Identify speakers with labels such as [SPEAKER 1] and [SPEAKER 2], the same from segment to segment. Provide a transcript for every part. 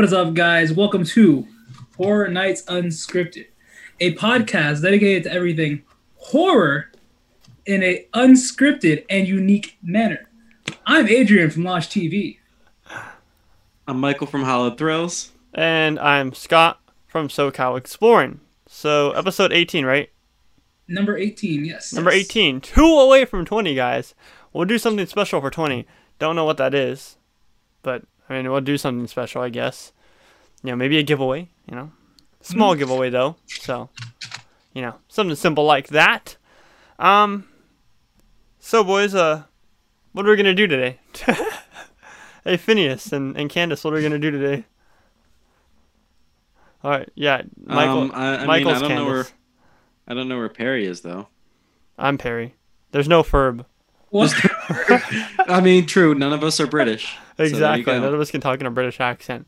[SPEAKER 1] What is up, guys? Welcome to Horror Nights Unscripted, a podcast dedicated to everything horror in a unscripted and unique manner. I'm Adrian from Losh TV.
[SPEAKER 2] I'm Michael from Hollowed Thrills.
[SPEAKER 3] And I'm Scott from SoCal Exploring. So, episode 18, right?
[SPEAKER 1] Number 18, yes.
[SPEAKER 3] Number
[SPEAKER 1] yes.
[SPEAKER 3] 18. Two away from 20, guys. We'll do something special for 20. Don't know what that is, but I mean, we'll do something special, I guess. You know, maybe a giveaway, you know. Small giveaway, though. So, you know, something simple like that. Um, so, boys, uh, what are we going to do today? hey, Phineas and, and Candace, what are we going to do today? All right, yeah, Michael.
[SPEAKER 2] Um, I, I
[SPEAKER 3] Michael's
[SPEAKER 2] mean, I don't know where
[SPEAKER 3] Candace.
[SPEAKER 2] I don't know where Perry is though.
[SPEAKER 3] I'm Perry. There's no Ferb.
[SPEAKER 1] What?
[SPEAKER 2] I mean, true. None of us are British. So there you
[SPEAKER 3] Exactly.
[SPEAKER 2] go.
[SPEAKER 3] None of us can talk in a British accent.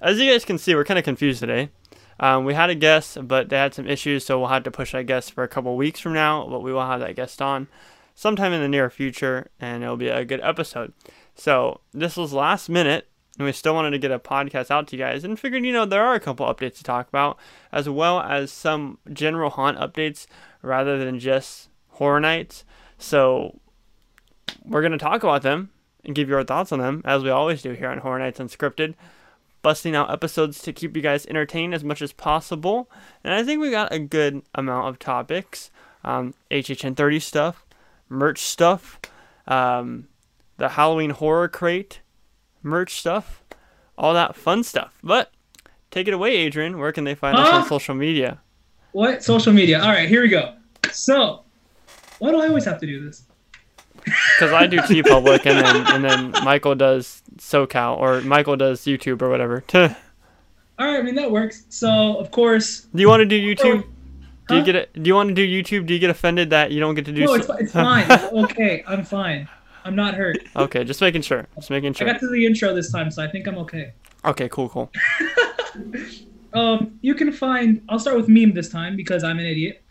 [SPEAKER 3] As you guys can see, we're kind of confused today. Um, we had a guest, but they had some issues, so we'll have to push that guest for a couple weeks from now. But we will have that guest on sometime in the near future, and it'll be a good episode. So this was last minute, and we still wanted to get a podcast out to you guys, and figured you know there are a couple updates to talk about, as well as some general haunt updates rather than just horror nights. So we're gonna talk about them and give you our thoughts on them, as we always do here on Horror Nights Unscripted, busting out episodes to keep you guys entertained as much as possible. And I think we got a good amount of topics um, HHN 30 stuff, merch stuff, um, the Halloween Horror Crate merch stuff, all that fun stuff. But take it away, Adrian. Where can they find us on social media?
[SPEAKER 1] what? Social media. All right, here we go. So, why do I always have to do this?
[SPEAKER 3] Because I do TeePublic, and then and then Michael does SoCal, or Michael does YouTube or whatever. do
[SPEAKER 1] All right, I mean, that works. So, of course, Do
[SPEAKER 3] you want to do YouTube? Do you get it? Do you want to do YouTube? Do you get offended that you don't get to do?
[SPEAKER 1] no,
[SPEAKER 3] so-
[SPEAKER 1] it's, it's fine. Okay, I'm fine. I'm not hurt.
[SPEAKER 3] okay, just making sure. Just making sure.
[SPEAKER 1] I got to the intro this time, so I think I'm okay.
[SPEAKER 3] Okay, cool, cool.
[SPEAKER 1] Um, you can find. I'll start with meme this time because I'm an idiot.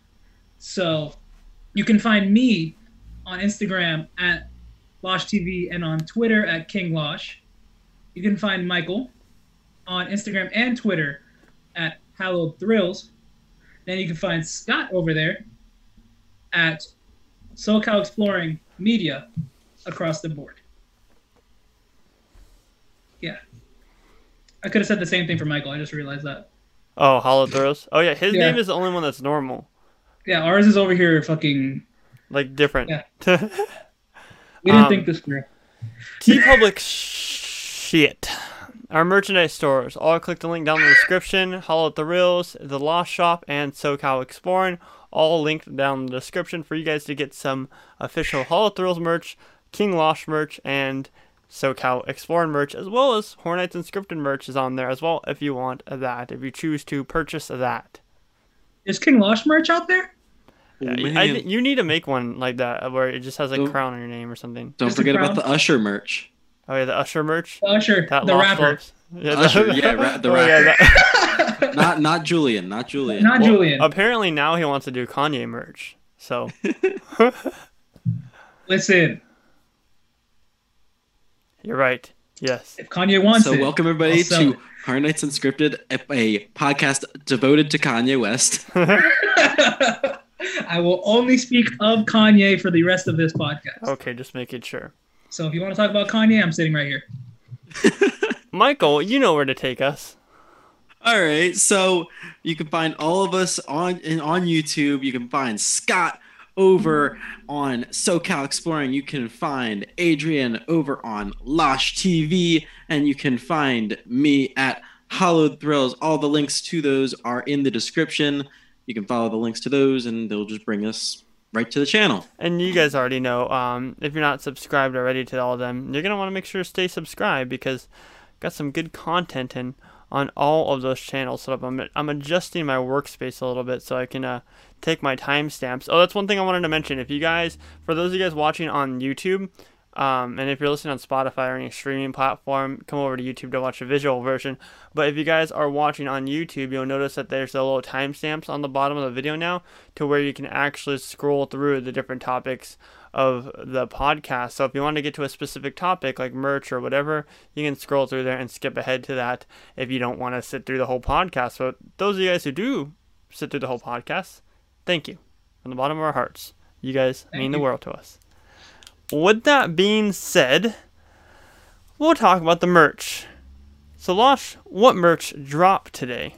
[SPEAKER 1] So, you can find me on Instagram at Losh TV and on Twitter at King Losh. You can find Michael on Instagram and Twitter at Hallowed Thrills. Then you can find Scott over there at SoCal Exploring Media across the board. Yeah. I could have said the same thing for Michael. I just realized that.
[SPEAKER 3] Oh, Hollow Throws. Oh yeah, his
[SPEAKER 1] Yeah.
[SPEAKER 3] name is the only one that's normal,
[SPEAKER 1] Yeah, ours is over here fucking.
[SPEAKER 3] Like different.
[SPEAKER 1] Yeah. We didn't
[SPEAKER 3] Um,
[SPEAKER 1] think this through.
[SPEAKER 3] TeePublic shit. Our merchandise stores. All click the link down in the description. Hollow the Reels, The Lost Shop, and SoCal Exploring. All linked down in the description for you guys to get some official Hollow Thrills merch, King Losh merch, and SoCal Exploring merch, as well as Horror Nights Unscripted merch is on there as well if you want that, if you choose to purchase that.
[SPEAKER 1] Is King Losh merch out there?
[SPEAKER 3] Yeah,
[SPEAKER 2] Oh, man.
[SPEAKER 3] I, thi- you need to make one like that uh, where it just has a
[SPEAKER 2] Don't-
[SPEAKER 3] crown on your name or something.
[SPEAKER 2] Don't
[SPEAKER 1] Just
[SPEAKER 2] forget about the Usher merch.
[SPEAKER 3] Oh yeah, the Usher merch.
[SPEAKER 1] Usher,
[SPEAKER 3] That
[SPEAKER 1] the rapper.
[SPEAKER 3] Loves. Yeah,
[SPEAKER 2] Usher, yeah, ra- the
[SPEAKER 3] oh, yeah,
[SPEAKER 2] rapper.
[SPEAKER 3] that-
[SPEAKER 2] Not not Julian, not Julian.
[SPEAKER 1] Not
[SPEAKER 3] Well,
[SPEAKER 1] Julian.
[SPEAKER 3] Apparently now he wants to do Kanye merch. So
[SPEAKER 1] Listen,
[SPEAKER 3] you're right. Yes.
[SPEAKER 1] if Kanye wants
[SPEAKER 2] so
[SPEAKER 1] it.
[SPEAKER 2] welcome everybody
[SPEAKER 1] I'll
[SPEAKER 2] to Hard Nights Unscripted, a, a podcast devoted to Kanye West.
[SPEAKER 1] I will only speak of Kanye for the rest of this podcast.
[SPEAKER 3] Okay, just making sure.
[SPEAKER 1] So if you want to talk about Kanye, I'm sitting right here.
[SPEAKER 3] Michael, you know where to take us.
[SPEAKER 2] All right, so you can find all of us on in, on YouTube. You can find Scott over on SoCal Exploring. You can find Adrian over on Losh TV, and you can find me at Hollowed Thrills. All the links to those are in the description. You can follow the links to those, and they'll just bring us right to the channel.
[SPEAKER 3] And you guys already know, um, if you're not subscribed already to all of them, you're gonna want to make sure to stay subscribed because got some good content in on all of those channels set up. I'm, I'm adjusting my workspace a little bit so I can uh, take my timestamps. Oh, that's one thing I wanted to mention. If you guys, for those of you guys watching on YouTube, Um, and if you're listening on Spotify or any streaming platform, come over to YouTube to watch the visual version. But if you guys are watching on YouTube, you'll notice that there's a little timestamps on the bottom of the video now to where you can actually scroll through the different topics of the podcast. So if you want to get to a specific topic like merch or whatever, you can scroll through there and skip ahead to that if you don't want to sit through the whole podcast. But those of you guys who do sit through the whole podcast, thank you from the bottom of our hearts. You guys
[SPEAKER 1] Thank
[SPEAKER 3] mean the world to us. With that being said, we'll talk about the merch. So, Losh, what merch dropped today?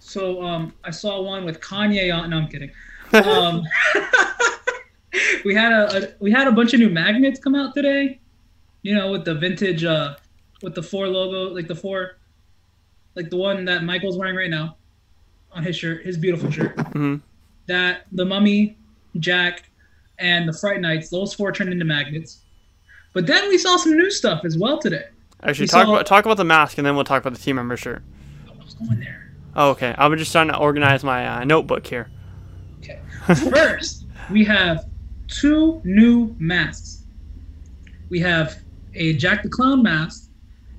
[SPEAKER 1] So um, I saw one with Kanye on. No, I'm kidding. Um, we had a, a we had a bunch of new magnets come out today. You know, with the vintage, uh, with the four logo, like the four, like the one that Michael's wearing right now, on his shirt, his beautiful shirt.
[SPEAKER 3] Mhm.
[SPEAKER 1] That the Mummy, Jack, and the Fright Nights. Those four turned into magnets. But then we saw some new stuff as well today.
[SPEAKER 3] Actually,
[SPEAKER 1] We
[SPEAKER 3] talk
[SPEAKER 1] saw-
[SPEAKER 3] about talk about the mask, and then we'll talk about the team member shirt.
[SPEAKER 1] I was going there.
[SPEAKER 3] Oh, okay. I was just trying to organize my uh, notebook here.
[SPEAKER 1] Okay. First, we have two new masks. We have a Jack the Clown mask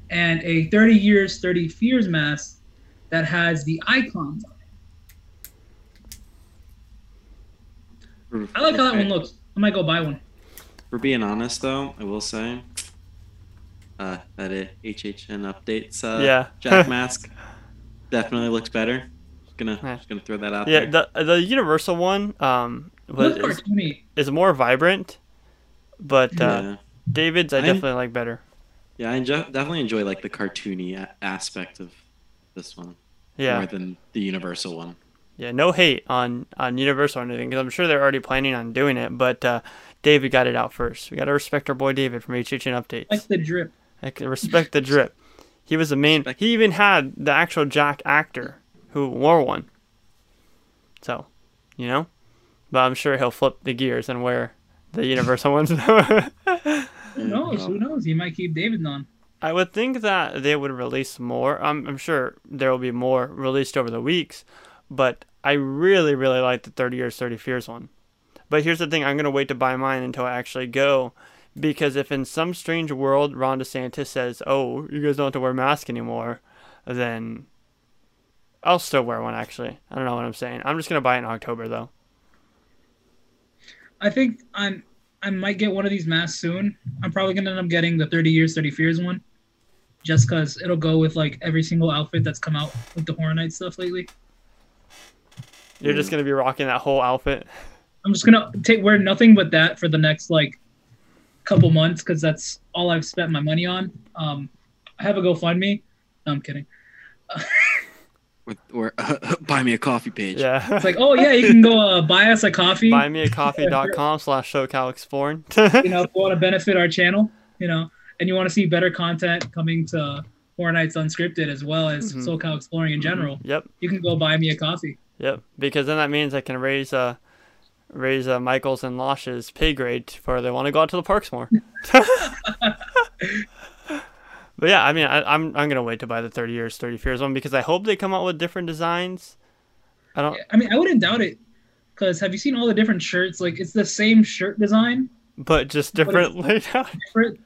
[SPEAKER 1] and a 30 Years, 30 Fears mask that has the icons on it. I like how that one looks. I might go buy one.
[SPEAKER 2] For being honest, though, I will say uh, that it, HHN updates uh,
[SPEAKER 3] Yeah.
[SPEAKER 2] Jack Mask definitely looks better. Just gonna
[SPEAKER 3] Yeah.
[SPEAKER 2] just gonna throw that out
[SPEAKER 3] Yeah,
[SPEAKER 2] there.
[SPEAKER 3] the the Universal one um
[SPEAKER 1] It
[SPEAKER 3] was, is,
[SPEAKER 1] cartoony.
[SPEAKER 3] is more vibrant, but uh,
[SPEAKER 2] yeah,
[SPEAKER 3] David's I
[SPEAKER 2] I-
[SPEAKER 3] definitely like better.
[SPEAKER 2] yeah, I enjoy, definitely enjoy like the cartoony a- aspect of this one
[SPEAKER 3] Yeah,
[SPEAKER 2] more than the Universal one.
[SPEAKER 3] Yeah. No hate on on Universal or anything because I'm sure they're already planning on doing it, but uh, David got it out first. We got to respect our boy David from HHN Updates.
[SPEAKER 1] Like the drip.
[SPEAKER 3] Like, respect the drip. He was the main.
[SPEAKER 2] Respect-
[SPEAKER 3] He even had the actual Jack actor who wore one. So, you know, but I'm sure he'll flip the gears and wear the Universal ones.
[SPEAKER 1] Who knows? Who knows? He might keep David on.
[SPEAKER 3] I would think that they would release more. I'm, I'm sure there will be more released over the weeks, but I really, really like the 30 Years, 30 Fears one. But here's the thing I'm going to wait to buy mine until I actually go. Because if in some strange world Ron DeSantis says, oh, you guys don't have to wear masks anymore, then I'll still wear one, actually. I don't know what I'm saying. I'm just going to buy it in October, though.
[SPEAKER 1] I think I'm. I might get one of these masks soon. I'm probably gonna end up getting the 30 years, 30 fears one, just cause it'll go with like every single outfit that's come out with the Horror Night stuff lately.
[SPEAKER 3] You're just going to be rocking that whole outfit.
[SPEAKER 1] I'm just gonna take wear nothing but that for the next like couple months, cause that's all I've spent my money on. Um, I have a GoFundMe. No, I'm kidding.
[SPEAKER 2] Or, or buy me a coffee page.
[SPEAKER 3] Yeah.
[SPEAKER 1] It's like, oh yeah, you can go uh, buy us a coffee.
[SPEAKER 3] buymeacoffee.com slash SoCalExploring.
[SPEAKER 1] you know, if you want to benefit our channel, you know, and you want to see better content coming to Horror Nights Unscripted as well as
[SPEAKER 3] Mhm.
[SPEAKER 1] SoCal Exploring in general,
[SPEAKER 3] Yep.
[SPEAKER 1] you can go buy me a coffee.
[SPEAKER 3] Yep, because then that means I can raise uh raise uh, Michael's and Losh's pay grade for they want to go out to the parks more. but yeah, I mean, I, I'm I'm gonna wait to buy the 30 years, 30 fears one because I hope they come out with different designs. I don't,
[SPEAKER 1] I mean, I wouldn't doubt it, because have you seen all the different shirts? Like, it's the same shirt design,
[SPEAKER 3] but just different layout.
[SPEAKER 1] different.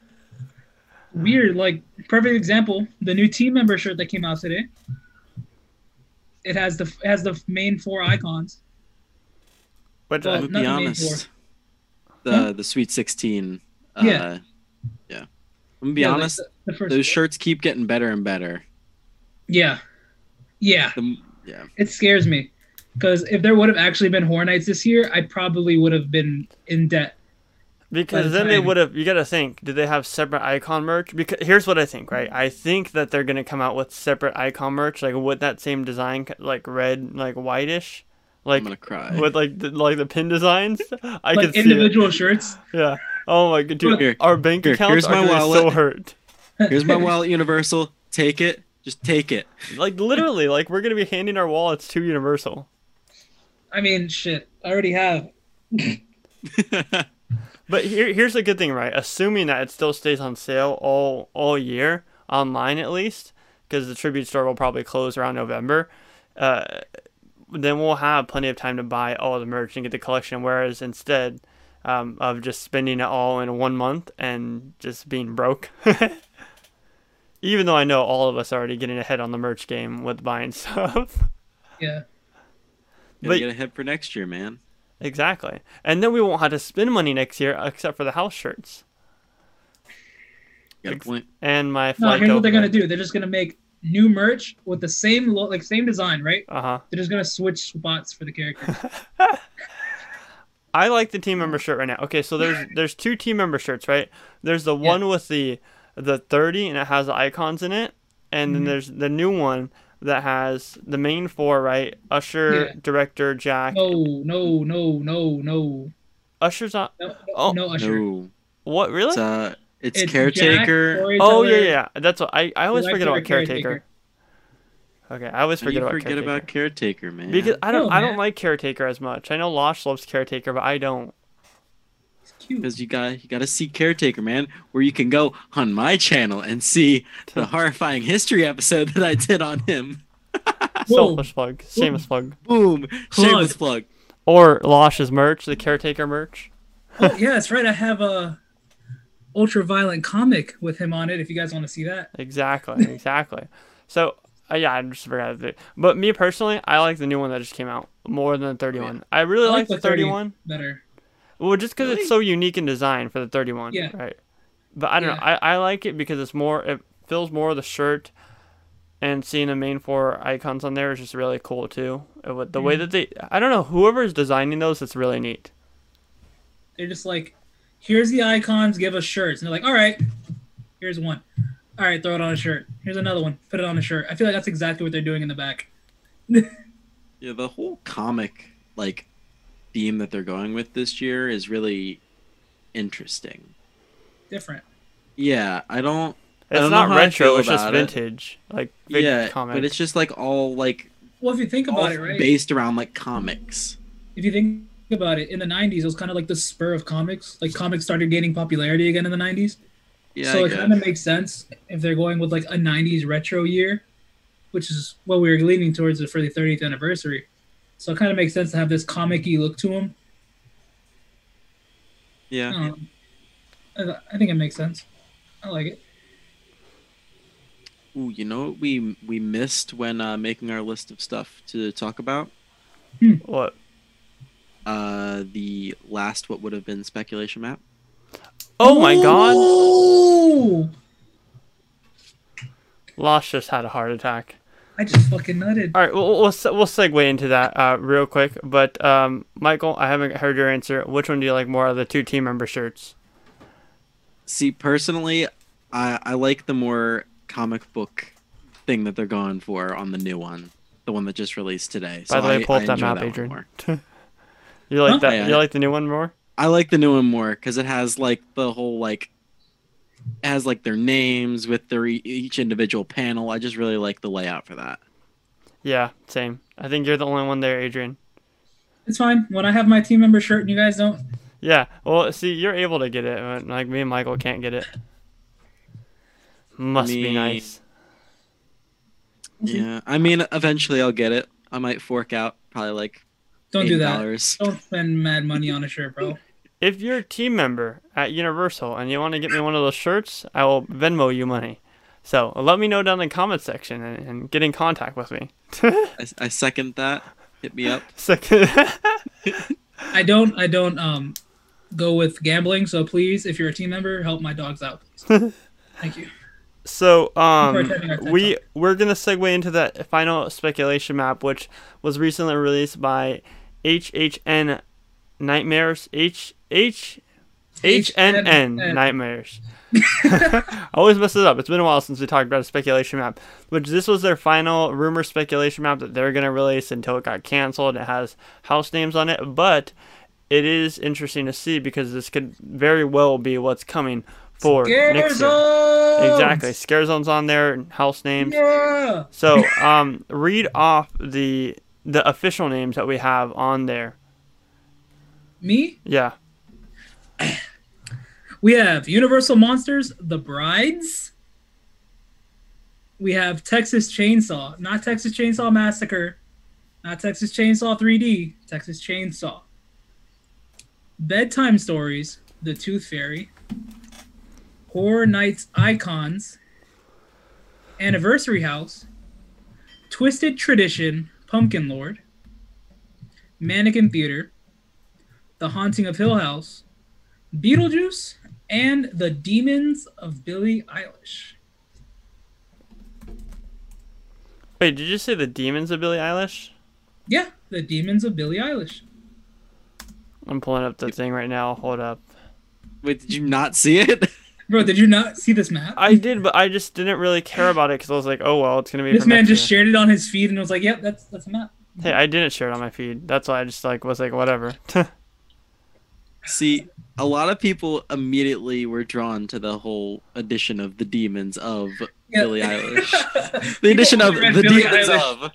[SPEAKER 1] Weird, like perfect example, the new team member shirt that came out today. It has the it has the main four icons.
[SPEAKER 3] But
[SPEAKER 1] Well,
[SPEAKER 2] be honest. The
[SPEAKER 1] Huh?
[SPEAKER 2] the Sweet Sixteen. Uh,
[SPEAKER 1] Yeah.
[SPEAKER 2] yeah. I'm gonna be
[SPEAKER 1] Yeah,
[SPEAKER 2] honest.
[SPEAKER 1] the, the
[SPEAKER 2] those shirts keep getting better and better.
[SPEAKER 1] Yeah, yeah.
[SPEAKER 2] The, yeah.
[SPEAKER 1] It scares me because if there would have actually been Horror Nights this year, I probably would have been in debt.
[SPEAKER 3] Because then they would have. You got to think. Did they have separate icon merch? Because here's what I think. Right, mm. I think that they're gonna come out with separate icon merch, like with that same design, like red, like whitish, Like
[SPEAKER 2] I'm
[SPEAKER 3] like
[SPEAKER 2] gonna cry.
[SPEAKER 3] with like the, like the pin designs. I
[SPEAKER 1] like
[SPEAKER 3] could see
[SPEAKER 1] individual shirts.
[SPEAKER 3] Yeah. Oh my god, dude.
[SPEAKER 2] Here,
[SPEAKER 3] our bank
[SPEAKER 2] here,
[SPEAKER 3] accounts
[SPEAKER 2] here's
[SPEAKER 3] are
[SPEAKER 2] my
[SPEAKER 3] gonna be so hurt.
[SPEAKER 2] Here's my wallet, Universal. Take it. Just take it.
[SPEAKER 3] Like literally, like we're gonna be handing our wallets to Universal.
[SPEAKER 1] I mean, shit. I already have.
[SPEAKER 3] But here, here's a good thing, right? Assuming that it still stays on sale all all year online at least, because the tribute store will probably close around November. Uh, then we'll have plenty of time to buy all the merch and get the collection. Whereas instead, um, of just spending it all in one month and just being broke. Even though I know all of us are already getting ahead on the merch game with buying stuff.
[SPEAKER 1] Yeah.
[SPEAKER 2] Gotta
[SPEAKER 3] But-
[SPEAKER 2] get ahead for next year, man.
[SPEAKER 3] Exactly. And then we won't have to spend money next year except for the house shirts
[SPEAKER 2] Got a point.
[SPEAKER 3] and my
[SPEAKER 1] No,
[SPEAKER 3] flight.
[SPEAKER 1] here's what they're gonna do. They're just gonna make new merch with the same lo- like same design, right?
[SPEAKER 3] Uh huh.
[SPEAKER 1] They're just gonna switch spots for the characters.
[SPEAKER 3] I like the team member shirt right now. Okay, so there's there's two team member shirts, right? There's the
[SPEAKER 1] Yeah.
[SPEAKER 3] one with the the 30 and it has the icons in it, and then
[SPEAKER 1] Mhm.
[SPEAKER 3] there's the new one that has the main four, right? Usher,
[SPEAKER 1] Yeah.
[SPEAKER 3] director, Jack.
[SPEAKER 1] No, no, no, no, no,
[SPEAKER 3] Usher's on.
[SPEAKER 1] no,
[SPEAKER 3] Oh.
[SPEAKER 1] no Usher.
[SPEAKER 2] No,
[SPEAKER 3] What really?
[SPEAKER 2] it's uh, it's,
[SPEAKER 1] It's
[SPEAKER 2] caretaker.
[SPEAKER 1] Jack,
[SPEAKER 3] oh yeah, yeah. That's what I I always forget about caretaker. Okay, I always
[SPEAKER 2] How do
[SPEAKER 3] forget
[SPEAKER 2] you
[SPEAKER 3] about
[SPEAKER 2] forget
[SPEAKER 3] caretaker.
[SPEAKER 2] about caretaker, man?
[SPEAKER 3] because I don't
[SPEAKER 1] No,
[SPEAKER 3] I don't
[SPEAKER 1] man.
[SPEAKER 3] like caretaker as much. I know Losh loves caretaker, but I don't.
[SPEAKER 1] It's cute.
[SPEAKER 2] because you got you got to see caretaker, man, where you can go on my channel and see the horrifying history episode that I did on him.
[SPEAKER 1] Whoa.
[SPEAKER 3] Selfish plug, shameless plug.
[SPEAKER 2] Boom, shameless plug.
[SPEAKER 3] Or Losh's merch, the caretaker merch.
[SPEAKER 1] Oh yeah, that's right. I have a ultra-violent comic with him on it. If you guys want to see that.
[SPEAKER 3] Exactly, exactly. So uh, yeah, I just forgot to it. But me personally, I like the new one that just came out more than the 31. I really
[SPEAKER 1] I
[SPEAKER 3] like,
[SPEAKER 1] like
[SPEAKER 3] the
[SPEAKER 1] the 30.
[SPEAKER 3] 31.
[SPEAKER 1] Better.
[SPEAKER 3] Well, just because
[SPEAKER 2] Really?
[SPEAKER 3] it's so unique in design for the 31.
[SPEAKER 1] Yeah.
[SPEAKER 3] Right. But I don't know. I, I like it because it's more. It feels more of the shirt, and seeing the main four icons on there is just really cool too. It the way
[SPEAKER 1] Mm-hmm.
[SPEAKER 3] that they, I don't know, whoever is designing those, it's really neat.
[SPEAKER 1] They're just like, here's the icons, give us shirts, and they're like, all right, here's one. All right, throw it on a shirt. Here's another one. Put it on a shirt. I feel like that's exactly what they're doing in the back.
[SPEAKER 2] Yeah, the whole comic like theme that they're going with this year is really interesting.
[SPEAKER 1] Different.
[SPEAKER 2] Yeah, I don't. I
[SPEAKER 3] It's
[SPEAKER 2] don't know
[SPEAKER 3] not
[SPEAKER 2] how I
[SPEAKER 3] retro.
[SPEAKER 2] feel
[SPEAKER 3] It's just
[SPEAKER 2] about it.
[SPEAKER 3] vintage, like big
[SPEAKER 2] yeah,
[SPEAKER 3] comic.
[SPEAKER 2] but it's just like all like
[SPEAKER 1] Well, if you think about it, right?
[SPEAKER 2] based around like comics.
[SPEAKER 1] if you think about it, in the 90s, it was kind of like the spur of comics. Like comics started gaining popularity again in the 90s.
[SPEAKER 2] Yeah,
[SPEAKER 1] so
[SPEAKER 2] I
[SPEAKER 1] it kind of makes sense if they're going with like a 90s retro year, which is what we were leaning towards for the 30th anniversary. So it kind of makes sense to have this comic y look to them.
[SPEAKER 2] yeah.
[SPEAKER 1] Um, I I think it makes sense. I like it.
[SPEAKER 2] Ooh, you know what we we missed when uh, making our list of stuff to talk about?
[SPEAKER 3] what?
[SPEAKER 2] Uh, the last what would have been speculation map.
[SPEAKER 3] Oh my god! Losh just had a heart attack.
[SPEAKER 1] I just fucking nutted.
[SPEAKER 3] All right, we'll we'll, we'll segue into that uh, real quick. But um, Michael, I haven't heard your answer. Which one do you like more of the two team member shirts?
[SPEAKER 2] See, personally, I I like the more comic book thing that they're going for on the new one, the one that just released today.
[SPEAKER 3] By
[SPEAKER 2] So
[SPEAKER 3] the way,
[SPEAKER 2] I-
[SPEAKER 3] pull up
[SPEAKER 2] I
[SPEAKER 3] that map,
[SPEAKER 2] one
[SPEAKER 3] Adrian.
[SPEAKER 2] more.
[SPEAKER 3] You like
[SPEAKER 1] Huh?
[SPEAKER 3] that?
[SPEAKER 2] Yeah,
[SPEAKER 3] you
[SPEAKER 2] I-
[SPEAKER 3] like the new one more?
[SPEAKER 2] I like the new one more because it has like the whole like it has like their names with their each individual panel. I just really like the layout for that.
[SPEAKER 3] Yeah, same. I think you're the only one there, Adrian.
[SPEAKER 1] It's fine. When I have my team member shirt and you guys don't,
[SPEAKER 3] Yeah. Well, see, you're able to get it. but, Like me and Michael can't get it. Must be nice.
[SPEAKER 2] Yeah, I mean, eventually I'll get it. I might fork out probably like
[SPEAKER 1] don't do that. Don't spend mad money on a shirt, bro.
[SPEAKER 3] If you're a team member at Universal and you want to get me one of those shirts, I will Venmo you money. So let me know down in the comment section and, and get in contact with me.
[SPEAKER 2] I, I second that. Hit me up.
[SPEAKER 3] Second.
[SPEAKER 1] I don't. I don't um go with gambling. So please, if you're a team member, help my dogs out, please. Thank you.
[SPEAKER 3] So um,
[SPEAKER 1] attending our
[SPEAKER 3] we we're gonna segue into that final speculation map, which was recently released by HHN Nightmares. H H HNN
[SPEAKER 1] HNN.
[SPEAKER 3] Nightmares. I always mess it up. It's been a while since we talked about a speculation map. Which this was their final rumor speculation map that they're gonna release until it got canceled. It has house names on it, but it is interesting to see because this could very well be what's coming for
[SPEAKER 1] Scare
[SPEAKER 3] next year. Exactly. Scare zones on there, house names.
[SPEAKER 1] Yeah.
[SPEAKER 3] So, um, read off the the official names that we have on there.
[SPEAKER 1] Me?
[SPEAKER 3] Yeah.
[SPEAKER 1] We have Universal Monsters, The Brides. We have Texas Chainsaw, not Texas Chainsaw Massacre, not Texas Chainsaw 3D, Texas Chainsaw. Bedtime Stories, The Tooth Fairy, Horror Nights Icons, Anniversary House, Twisted Tradition, Pumpkin Lord, Mannequin Theater, The Haunting of Hill House, Beetlejuice, and The Demons of Billie Eilish.
[SPEAKER 3] Wait, did you say the Demons of Billie Eilish?
[SPEAKER 1] Yeah, The Demons of Billie Eilish.
[SPEAKER 3] I'm pulling up the thing right now. Hold up.
[SPEAKER 2] Wait, did you not see it?
[SPEAKER 1] Bro, did you not see this map?
[SPEAKER 3] I did, but I just didn't really care about it because I was like, oh well, it's gonna be.
[SPEAKER 1] this man just
[SPEAKER 3] year.
[SPEAKER 1] shared it on his feed and I was like, "Yep, that's that's a map."
[SPEAKER 3] Hey, I didn't share it on my feed. That's why I just like was like whatever.
[SPEAKER 2] See, a lot of people immediately were drawn to the whole edition of the demons of
[SPEAKER 1] Yeah.
[SPEAKER 2] Billie Eilish. The
[SPEAKER 1] People
[SPEAKER 2] edition of the
[SPEAKER 1] Billie
[SPEAKER 2] demons
[SPEAKER 1] Eilish.
[SPEAKER 2] of.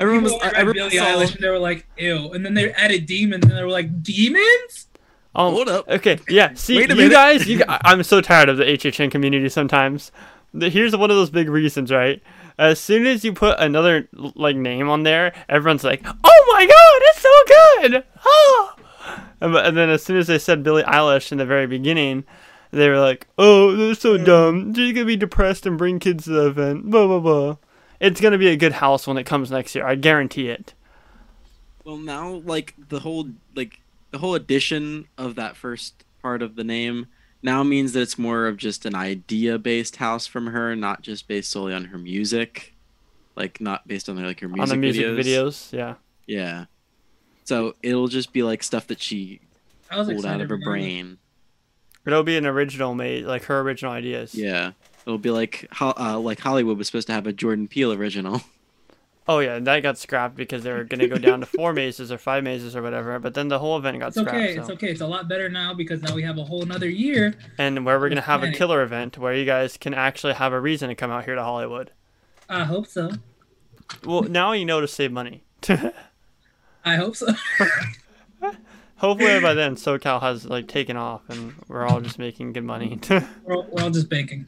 [SPEAKER 2] Everyone was.
[SPEAKER 1] People read
[SPEAKER 2] Everyone
[SPEAKER 1] Billie
[SPEAKER 2] saw.
[SPEAKER 1] Eilish and they were like, "Ew," and then they added demons and they were like, "Demons?"
[SPEAKER 3] oh,
[SPEAKER 2] Hold up.
[SPEAKER 3] Okay, yeah. See,
[SPEAKER 2] Wait a
[SPEAKER 3] you
[SPEAKER 2] minute.
[SPEAKER 3] guys, you, I- I'm so tired of the HHN community sometimes. Here's one of those big reasons, right? As soon as you put another like name on there, everyone's like, "Oh my god, it's so good!" Oh, and, and then as soon as they said Billie Eilish in the very beginning, they were like, "Oh, they're so dumb. They're gonna be depressed and bring kids to the event." Blah blah blah. It's gonna be a good house when it comes next year. I guarantee it.
[SPEAKER 2] Well, now like the whole like the whole addition of that first part of the name now means that it's more of just an idea-based house from her, not just based solely on her music, like not based on like her music,
[SPEAKER 3] on the music
[SPEAKER 2] videos.
[SPEAKER 3] videos, yeah.
[SPEAKER 2] Yeah. So it'll just be like stuff that she pulled out of her
[SPEAKER 1] regardless.
[SPEAKER 2] brain.
[SPEAKER 3] It'll be an original made, like her original ideas.
[SPEAKER 2] Yeah. It'll be like uh, like Hollywood was supposed to have a Jordan Peele original.
[SPEAKER 3] Oh yeah, that got scrapped because they were gonna go down to four mazes or five mazes or whatever. But then the whole event got
[SPEAKER 1] It's
[SPEAKER 3] scrapped.
[SPEAKER 1] okay.
[SPEAKER 3] so.
[SPEAKER 1] It's okay. It's a lot better now because now we have a whole another year.
[SPEAKER 3] And where we're gonna have a killer event where you guys can actually have a reason to come out here to Hollywood.
[SPEAKER 1] I hope so.
[SPEAKER 3] Well, now you know to save money.
[SPEAKER 1] I hope so.
[SPEAKER 3] Hopefully by then SoCal has like taken off and we're all just making good money.
[SPEAKER 1] we're, all, we're all just banking.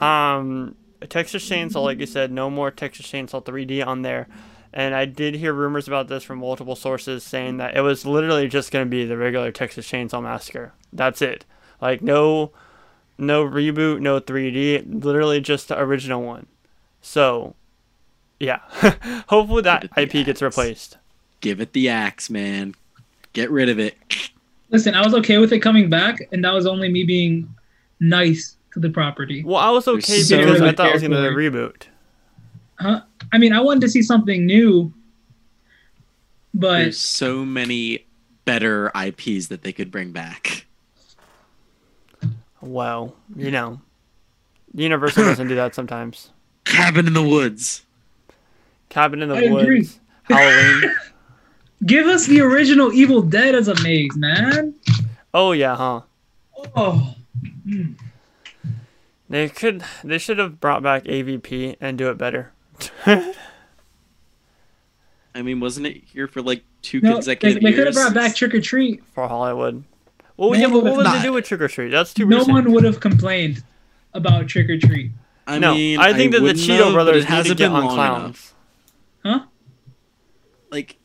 [SPEAKER 3] um, Texas Chainsaw, like you said, no more Texas Chainsaw 3D on there. And I did hear rumors about this from multiple sources saying that it was literally just going to be the regular Texas Chainsaw Massacre. That's it. Like no, no reboot, no 3D. Literally just the original one. So, yeah. Hopefully that
[SPEAKER 2] Give it the
[SPEAKER 3] IP gets
[SPEAKER 2] axe.
[SPEAKER 3] replaced.
[SPEAKER 2] Give it the axe, man. Get rid of it.
[SPEAKER 1] Listen, I was okay with it coming back, and that was only me being nice to the property.
[SPEAKER 3] Well, I was okay
[SPEAKER 2] so
[SPEAKER 3] because I thought it was going to
[SPEAKER 1] territory.
[SPEAKER 3] reboot.
[SPEAKER 1] Huh? I mean, I wanted to see something new, but
[SPEAKER 2] There's so many better IPs that they could bring back.
[SPEAKER 3] Well, you know, Universal doesn't do that sometimes.
[SPEAKER 2] Cabin in the Woods.
[SPEAKER 3] Cabin in the
[SPEAKER 1] I
[SPEAKER 3] Woods,
[SPEAKER 1] agree.
[SPEAKER 3] Halloween.
[SPEAKER 1] give us the original Evil Dead as a maze, man.
[SPEAKER 3] Oh yeah, huh?
[SPEAKER 1] Oh, mm.
[SPEAKER 3] They could. They should have brought back AVP and do it better.
[SPEAKER 2] I mean, wasn't it here for like two
[SPEAKER 1] no, they,
[SPEAKER 2] consecutive
[SPEAKER 1] they
[SPEAKER 2] years?
[SPEAKER 1] could have brought back Trick or Treat.
[SPEAKER 3] for Hollywood. Well,
[SPEAKER 1] No,
[SPEAKER 3] yeah, but
[SPEAKER 1] but
[SPEAKER 3] what would
[SPEAKER 2] not-
[SPEAKER 3] they do with Trick or Treat? That's too
[SPEAKER 1] No
[SPEAKER 3] recent.
[SPEAKER 1] one would have complained about Trick or Treat.
[SPEAKER 2] I
[SPEAKER 3] no,
[SPEAKER 2] mean,
[SPEAKER 3] I think that the Chiodo
[SPEAKER 2] have, but
[SPEAKER 3] brothers
[SPEAKER 2] it
[SPEAKER 3] to
[SPEAKER 2] hasn't
[SPEAKER 3] get
[SPEAKER 2] been
[SPEAKER 3] on
[SPEAKER 2] long
[SPEAKER 3] clowns.
[SPEAKER 2] enough.
[SPEAKER 1] Huh?
[SPEAKER 2] Like it,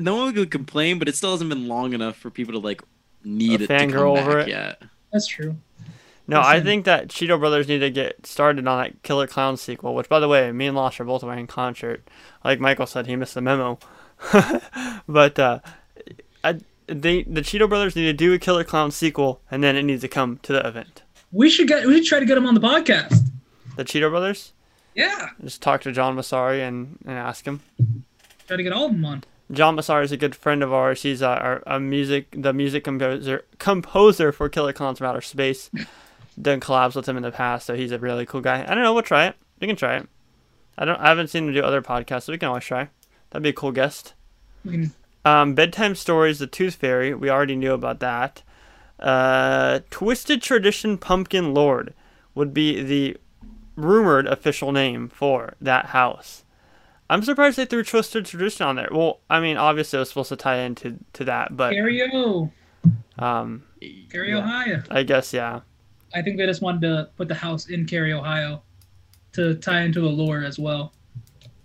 [SPEAKER 2] no one could complain, but it still hasn't been long enough for people to like need
[SPEAKER 3] A
[SPEAKER 2] it to come
[SPEAKER 3] fangirl
[SPEAKER 2] back
[SPEAKER 3] over it?
[SPEAKER 2] yet.
[SPEAKER 1] That's true.
[SPEAKER 3] No, I think that Chiodo Brothers need to get started on that Killer Clown sequel. Which, by the way, me and Losh are both wearing concert. Like Michael said, he missed the memo. but uh, I, they the Chiodo Brothers need to do a Killer Clown sequel, and then it needs to come to the event.
[SPEAKER 1] We should get. We should try to get him on the podcast.
[SPEAKER 3] The Chiodo Brothers.
[SPEAKER 1] Yeah,
[SPEAKER 3] Just talk to John Massari and, and ask him.
[SPEAKER 1] try to get all of them on.
[SPEAKER 3] John Massari is a good friend of ours. He's our, a music, the music composer, composer for Killer Klowns from Outer Space. Done collabs with him in the past, so he's a really cool guy. I don't know. We'll try it. We can try it. I don't. I haven't seen him do other podcasts, so we can always try. That'd be a cool guest.
[SPEAKER 1] Can.
[SPEAKER 3] Um, bedtime stories, the Tooth Fairy. We already knew about that. Uh, Twisted Tradition Pumpkin Lord would be the rumored official name for that house. I'm surprised they threw Twisted Tradition on there. Well, I mean, obviously it was supposed to tie into to that, but
[SPEAKER 1] Cario,
[SPEAKER 3] um,
[SPEAKER 1] Cary,
[SPEAKER 2] Yeah.
[SPEAKER 1] Ohio.
[SPEAKER 3] I guess yeah.
[SPEAKER 1] I think they just wanted to put the house in Cary, Ohio, to tie into the lore as well.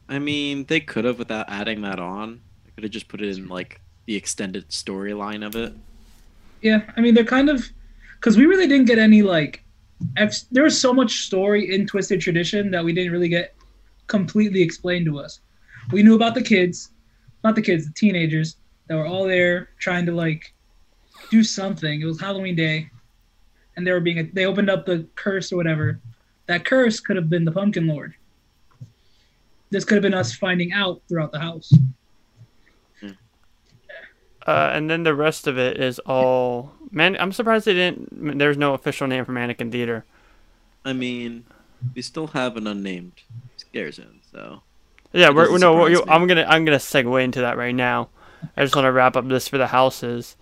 [SPEAKER 2] I mean, they could have without adding that on. They could have just put it in like the extended storyline of it.
[SPEAKER 1] Yeah, I mean they're kind of because we really didn't get any like ex- there was so much story in Twisted Tradition that we didn't really get completely explained to us. We knew about the kids, not the kids, the teenagers that were all there trying to like do something. It was Halloween day, and they were being they opened up the curse or whatever. That curse could have been the Pumpkin Lord. This could have been us finding out throughout the house.
[SPEAKER 3] Uh, and then the rest of it is all man. I'm surprised they didn't. There's no official name for Mannequin Theater.
[SPEAKER 2] I mean, we still have an unnamed so
[SPEAKER 3] Yeah, we're,
[SPEAKER 2] doesn't
[SPEAKER 3] no. We're. I'm gonna I'm gonna segue into that right now. I just want to wrap up this for the houses.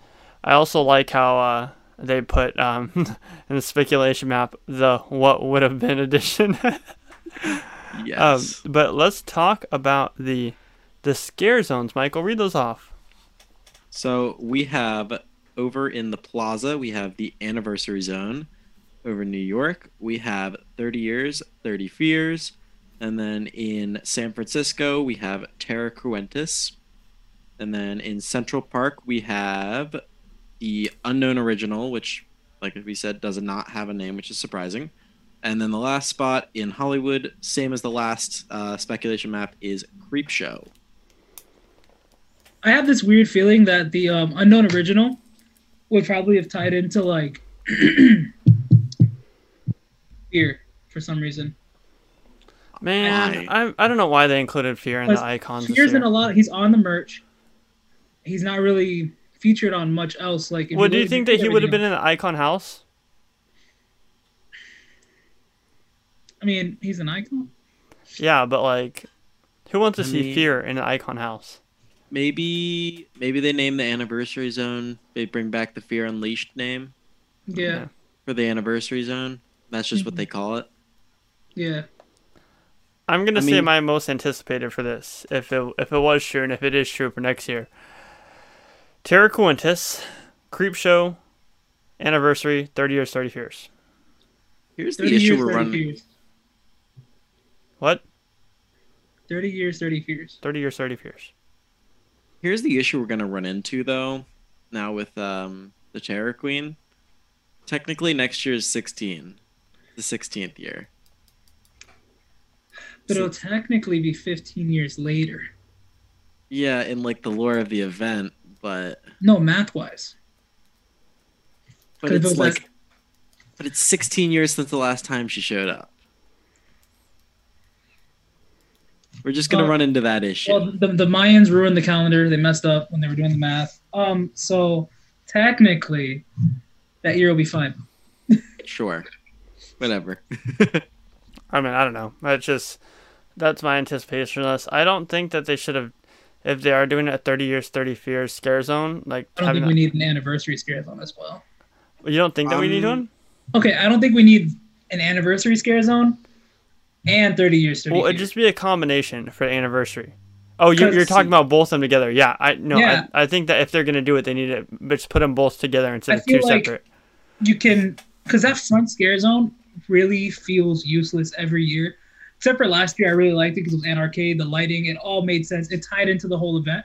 [SPEAKER 3] I also like how uh, they put um, in the speculation map the what would have been edition. um,
[SPEAKER 2] yes.
[SPEAKER 3] but let's talk about the the scare zones. Michael, read those off.
[SPEAKER 2] So we have over in the plaza, we have the anniversary zone. Over in New York, we have 30 years, 30 fears. And then in San Francisco, we have Terra Cruentus. And then in Central Park, we have the Unknown Original, which, like we said, does not have a name, which is surprising. And then the last spot in Hollywood, same as the last uh, speculation map, is Creep Show.
[SPEAKER 1] I have this weird feeling that the um, unknown original would probably have tied into like fear for some reason.
[SPEAKER 3] Man, I I don't know why they included fear in the
[SPEAKER 1] Because
[SPEAKER 3] icons.
[SPEAKER 1] Fear's in a lot. He's on the merch. He's not really featured on much else. Like, if
[SPEAKER 3] Well, do you think that he would have been in the icon house?
[SPEAKER 1] I mean, he's an icon.
[SPEAKER 3] Yeah, but like, who wants to
[SPEAKER 2] I
[SPEAKER 3] see
[SPEAKER 2] mean-
[SPEAKER 3] fear in the icon house?
[SPEAKER 2] Maybe maybe they name the anniversary zone. They bring back the Fear Unleashed name
[SPEAKER 1] Yeah,
[SPEAKER 2] for the anniversary zone. That's just what they mm-hmm. call it.
[SPEAKER 1] yeah.
[SPEAKER 3] I'm gonna
[SPEAKER 2] I
[SPEAKER 3] say
[SPEAKER 2] mean-
[SPEAKER 3] my most anticipated for this, if it if it was true and if it is true for next year. Terra Cruentus, Creep Show, anniversary, 30 years, 30 fears.
[SPEAKER 2] Here's the issue
[SPEAKER 1] years,
[SPEAKER 2] we're running.
[SPEAKER 1] fears.
[SPEAKER 3] What?
[SPEAKER 1] 30 years, 30 fears.
[SPEAKER 3] 30 years, 30 fears.
[SPEAKER 2] Here's the issue we're gonna run into though. Now with um the Terror Queen. Technically, next year is 16, the 16th year.
[SPEAKER 1] But
[SPEAKER 2] So-
[SPEAKER 1] it'll technically be 15 years later.
[SPEAKER 2] Yeah, in like the lore of the event, but
[SPEAKER 1] No, math wise.
[SPEAKER 2] But it's like,
[SPEAKER 1] like-
[SPEAKER 2] but it's 16 years since the last time she showed up. We're just gonna
[SPEAKER 1] Well-
[SPEAKER 2] run into that issue.
[SPEAKER 1] Well, the, the Mayans ruined the calendar. They messed up when they were doing the math. Um, so technically, that year will be fine.
[SPEAKER 2] sure, whatever.
[SPEAKER 3] I mean, I don't know. That's just that's my anticipation of this. I don't think that they should have, if they are doing a 30 years, 30 fears scare zone. Like,
[SPEAKER 1] I don't think we
[SPEAKER 3] that-
[SPEAKER 1] need an anniversary scare zone as well.
[SPEAKER 3] you don't think that we need
[SPEAKER 2] Um,
[SPEAKER 3] one?
[SPEAKER 1] Okay, I don't think we need an anniversary scare zone and 30 years. 30
[SPEAKER 3] Well, it'd just be a combination for the anniversary. Oh, you're, you're
[SPEAKER 1] 'Cause-
[SPEAKER 3] talking about both of them together. Yeah, I no,
[SPEAKER 1] Yeah.
[SPEAKER 3] I, I think that if they're gonna do it, they need to just put them both together instead
[SPEAKER 1] I
[SPEAKER 3] of two
[SPEAKER 1] like-
[SPEAKER 3] separate.
[SPEAKER 1] you can because that front scare zone really feels useless every year. Except for last year, I really liked it because it was anarcade, the lighting, it all made sense. It tied into the whole event.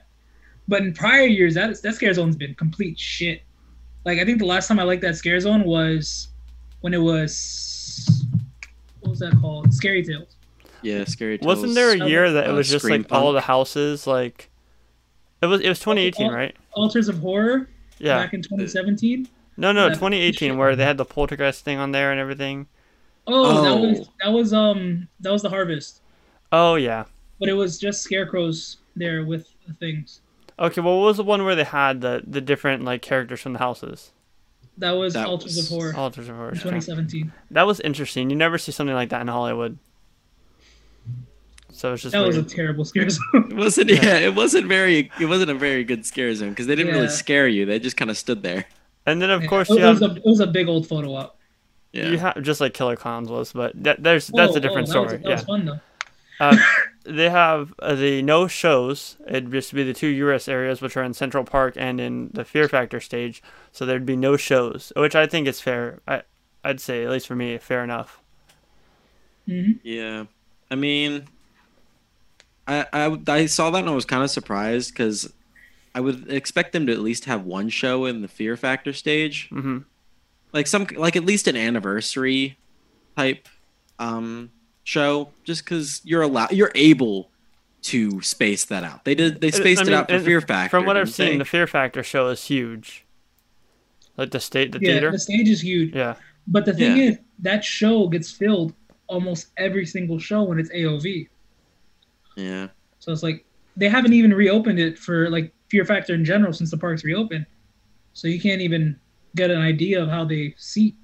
[SPEAKER 1] But in prior years, that that scare zone's been complete shit. Like I think the last time I liked that scare zone was when it was what was that called? Scary Tales.
[SPEAKER 2] yeah, scary. Tales.
[SPEAKER 3] Wasn't there a
[SPEAKER 1] uh,
[SPEAKER 3] year that it
[SPEAKER 2] uh,
[SPEAKER 3] was just
[SPEAKER 2] Scream
[SPEAKER 3] like all the houses like? It was it was 2018,
[SPEAKER 1] all-
[SPEAKER 3] right?
[SPEAKER 1] Altars of Horror
[SPEAKER 3] Yeah.
[SPEAKER 1] back in 2017.
[SPEAKER 3] No, no, 2018, where they had the poltergeist thing on there and everything.
[SPEAKER 1] Oh, that was
[SPEAKER 2] Oh.
[SPEAKER 1] that was um that was the Harvest,
[SPEAKER 3] Oh yeah.
[SPEAKER 1] but it was just scarecrows there with the things.
[SPEAKER 3] Okay, well, what was the one where they had the the different like characters from the houses?
[SPEAKER 1] That was
[SPEAKER 2] That
[SPEAKER 1] Altars
[SPEAKER 2] was-
[SPEAKER 1] of Horror.
[SPEAKER 3] Altars of Horror. okay.
[SPEAKER 1] 2017.
[SPEAKER 3] That was interesting. You never see something like that in Hollywood. So it's just
[SPEAKER 1] That was a terrible scare zone.
[SPEAKER 2] It wasn't. Yeah, it wasn't very. It wasn't a very good scare zone because they didn't really scare you. They just kind of stood there.
[SPEAKER 3] and then of course
[SPEAKER 1] it,
[SPEAKER 3] you
[SPEAKER 1] was
[SPEAKER 3] have
[SPEAKER 1] a, it was a big old photo op.
[SPEAKER 2] Yeah.
[SPEAKER 3] you have just like Killer Clowns was, but that, there's that's
[SPEAKER 1] Whoa,
[SPEAKER 3] a different
[SPEAKER 1] whoa, that was-
[SPEAKER 3] story.
[SPEAKER 1] that
[SPEAKER 3] yeah.
[SPEAKER 1] was fun though.
[SPEAKER 3] Uh, they have uh, the no shows. It'd just be the two U.S. areas, which are in Central Park and in the Fear Factor stage. So there'd be no shows, which I think is fair. I, I'd say, at least for me, fair enough.
[SPEAKER 1] hmm
[SPEAKER 2] Yeah, I mean, I I, I saw that and I was kind of surprised because I would expect them to at least have one show in the Fear Factor stage,
[SPEAKER 3] hmm
[SPEAKER 2] like some like at least an anniversary type um show, just because you're allowed you're able to space that out. They did they
[SPEAKER 3] I- I
[SPEAKER 2] spaced
[SPEAKER 3] mean,
[SPEAKER 2] it out for Fear Factor.
[SPEAKER 3] From what I've seen,
[SPEAKER 2] they?
[SPEAKER 3] the Fear Factor show is huge. Like the state, the
[SPEAKER 1] Yeah,
[SPEAKER 3] theater.
[SPEAKER 1] the stage is huge.
[SPEAKER 3] Yeah.
[SPEAKER 1] But the thing
[SPEAKER 2] Yeah.
[SPEAKER 1] is, that show gets filled almost every single show when it's AOV.
[SPEAKER 2] yeah.
[SPEAKER 1] So it's like they haven't even reopened it for like Fear Factor in general since the park's reopened. So you can't even get an idea of how they seat.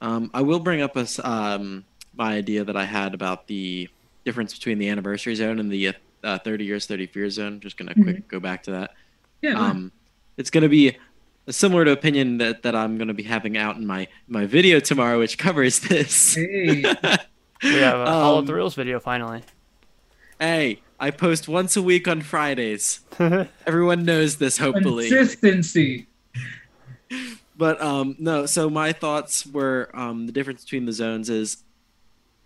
[SPEAKER 2] Um, I will bring up a, s- um, my idea that I had about the difference between the anniversary zone and the uh, 30 years 30 fear zone. Just gonna quick go back to that.
[SPEAKER 1] Yeah.
[SPEAKER 2] Um, it's gonna be a similar to opinion that, that I'm gonna be having out in my my video tomorrow, which covers this.
[SPEAKER 1] hey.
[SPEAKER 3] We have a Hall of
[SPEAKER 2] Um,
[SPEAKER 3] Thrills video finally.
[SPEAKER 2] Hey, I post once a week on Fridays. Everyone knows this, hopefully.
[SPEAKER 1] Consistency.
[SPEAKER 2] But um, no, so my thoughts were um, the difference between the zones is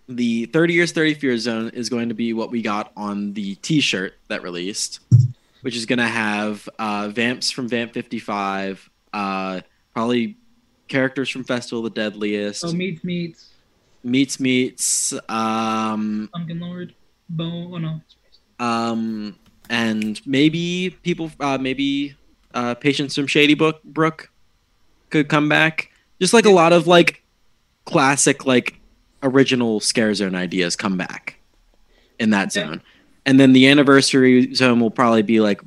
[SPEAKER 2] the 30 years 30 fear zone is going to be what we got on the t-shirt that released which is going to have uh, vamps from vamp 55 uh, probably characters from festival of the deadliest
[SPEAKER 1] oh meets meets.
[SPEAKER 2] meets meets um,
[SPEAKER 1] Pumpkin Lord. Bone. Oh no.
[SPEAKER 2] Um, and maybe people uh, maybe uh, patients from shady book brook could come back. Just like a lot of like classic like original scare zone ideas come back in that zone. And then the anniversary zone will probably be like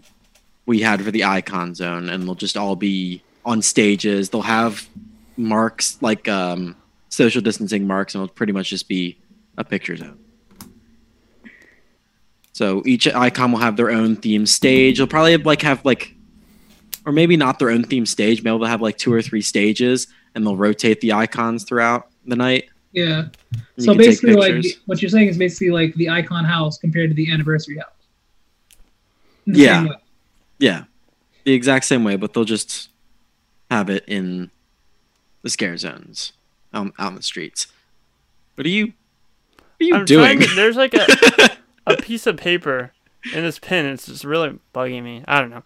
[SPEAKER 2] we had for the icon zone and they'll just all be on stages. They'll have marks like um social distancing marks and it'll pretty much just be a picture zone so each icon will have their own theme stage. They'll probably like have like, or maybe not their own theme stage. Maybe they'll have like two or three stages, and they'll rotate the icons throughout the night.
[SPEAKER 1] Yeah.
[SPEAKER 2] And
[SPEAKER 1] So basically, like what you're saying is basically like the icon house compared to the anniversary house. The
[SPEAKER 2] Yeah. yeah, the exact same way, but they'll just have it in the scare zones um, out in the streets. What are you? What are you
[SPEAKER 3] I'm
[SPEAKER 2] doing?
[SPEAKER 3] trying to- there's like a, a piece of paper in this pen. It's just really bugging me. I don't know.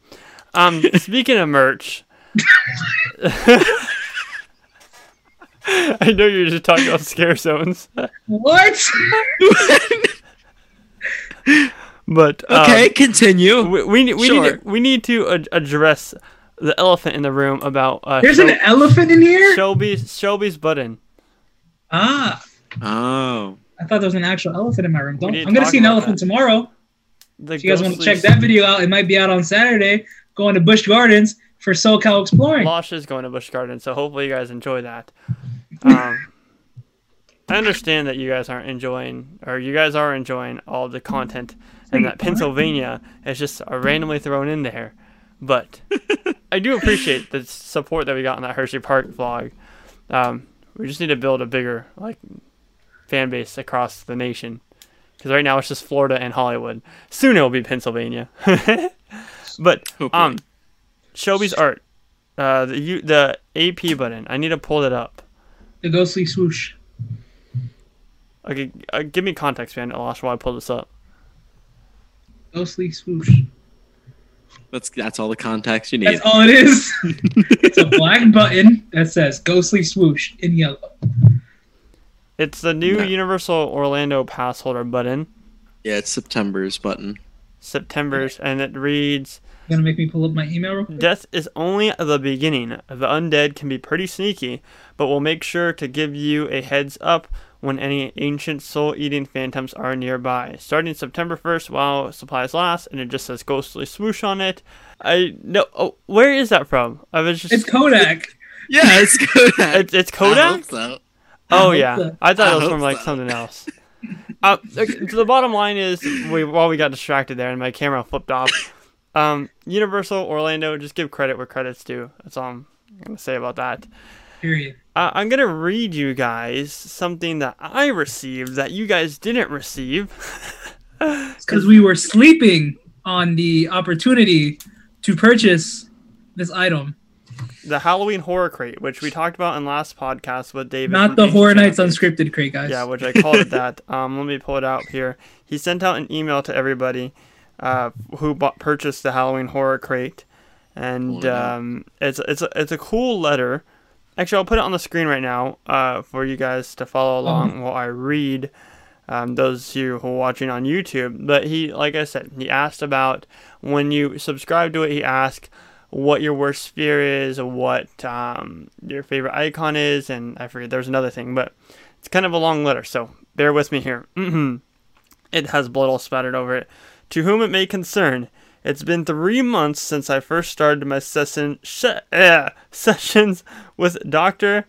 [SPEAKER 3] Um, speaking of merch, I know you're just talking about scare zones,
[SPEAKER 1] What?
[SPEAKER 3] but um,
[SPEAKER 2] okay, continue.
[SPEAKER 3] we we, we
[SPEAKER 2] Sure.
[SPEAKER 3] need to, we need to ad- address the elephant in the room about uh,
[SPEAKER 1] There's
[SPEAKER 3] Shel-
[SPEAKER 1] an elephant in here.
[SPEAKER 3] Shelby's Shelby's button.
[SPEAKER 1] Ah,
[SPEAKER 2] Oh,
[SPEAKER 1] I thought there was an actual elephant in my room. Don't, I'm gonna see an elephant
[SPEAKER 3] that.
[SPEAKER 1] tomorrow.
[SPEAKER 3] The
[SPEAKER 1] If you guys want to check that video out, it might be out on Saturday. Going to Busch Gardens for SoCal Exploring.
[SPEAKER 3] Losh is going to Busch Gardens, so hopefully you guys enjoy that. Um, I understand that you guys aren't enjoying, or you guys are enjoying all the content, and that Pennsylvania is just randomly thrown in there. But I do appreciate the support that we got in that Hershey Park vlog. Um, we just need to build a bigger like fan base across the nation, because right now it's just Florida and Hollywood. Soon it will be Pennsylvania. but
[SPEAKER 2] hopefully.
[SPEAKER 3] um, Shelby's art, uh, the U, the AP button. I need to pull it up.
[SPEAKER 1] The ghostly swoosh.
[SPEAKER 3] Okay, uh, give me context, man. Losh, while I pull this up.
[SPEAKER 1] Ghostly swoosh.
[SPEAKER 2] that's that's all the context you need.
[SPEAKER 1] That's all it is. it's a black button that says ghostly swoosh in yellow.
[SPEAKER 3] It's the new
[SPEAKER 2] No.
[SPEAKER 3] Universal Orlando pass holder button,
[SPEAKER 2] Yeah, it's September's button.
[SPEAKER 3] September's, and it reads
[SPEAKER 1] You gonna make me pull up my email real quick?
[SPEAKER 3] Death is only the beginning. The undead can be pretty sneaky, but we'll make sure to give you a heads up when any ancient soul eating phantoms are nearby. Starting September 1st while supplies last, and it just says ghostly swoosh on it. I no oh, where is that from? I was just
[SPEAKER 1] It's Kodak.
[SPEAKER 2] Yeah, it's Kodak.
[SPEAKER 3] it's, it's
[SPEAKER 2] I
[SPEAKER 3] Kodak?
[SPEAKER 2] Hope so.
[SPEAKER 1] I
[SPEAKER 3] Oh yeah. I thought
[SPEAKER 2] I
[SPEAKER 3] it was from like
[SPEAKER 2] so.
[SPEAKER 3] something else. Uh, so the bottom line is, we while we got distracted there and my camera flipped off. Um, Universal Orlando, just give credit where credit's due. That's all I'm gonna say about that.
[SPEAKER 1] Period.
[SPEAKER 3] Uh, I'm gonna read you guys something that I received that you guys didn't receive.
[SPEAKER 1] Because we were sleeping on the opportunity to purchase this item.
[SPEAKER 3] The Halloween horror crate, which we talked about in last podcast with David.
[SPEAKER 1] Not the Horror Nights
[SPEAKER 3] Genesis.
[SPEAKER 1] unscripted crate, guys.
[SPEAKER 3] Yeah, which I called it that. Um, let me pull it out here. He sent out an email to everybody uh, who bought, purchased the Halloween horror crate, and
[SPEAKER 2] Cool,
[SPEAKER 3] um, it's it's a, it's a cool letter. Actually, I'll put it on the screen right now uh, for you guys to follow along while I read. Um, those of you who are watching on YouTube, but he, like I said, he asked about when you subscribe to it. He asked what your worst fear is, what um, your favorite icon is, and I forget there's another thing, but it's kind of a long letter, so bear with me here. it has blood all spattered over it. To whom it may concern, it's been three months since I first started my session sh- eh, sessions with Dr.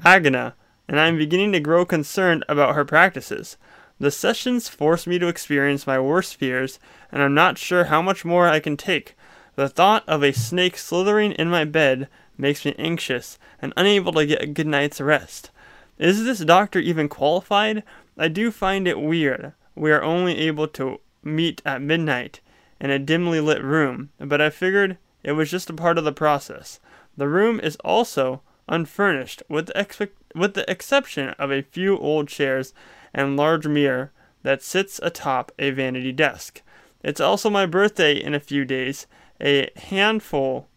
[SPEAKER 3] Agana, and I am beginning to grow concerned about her practices. The sessions force me to experience my worst fears, and I'm not sure how much more I can take. The thought of a snake slithering in my bed makes me anxious and unable to get a good night's rest. Is this doctor even qualified? I do find it weird. We are only able to meet at midnight in a dimly lit room, but I figured it was just a part of the process. The room is also unfurnished, with the, expe- with the exception of a few old chairs and large mirror that sits atop a vanity desk. It's also my birthday in a few days. A handful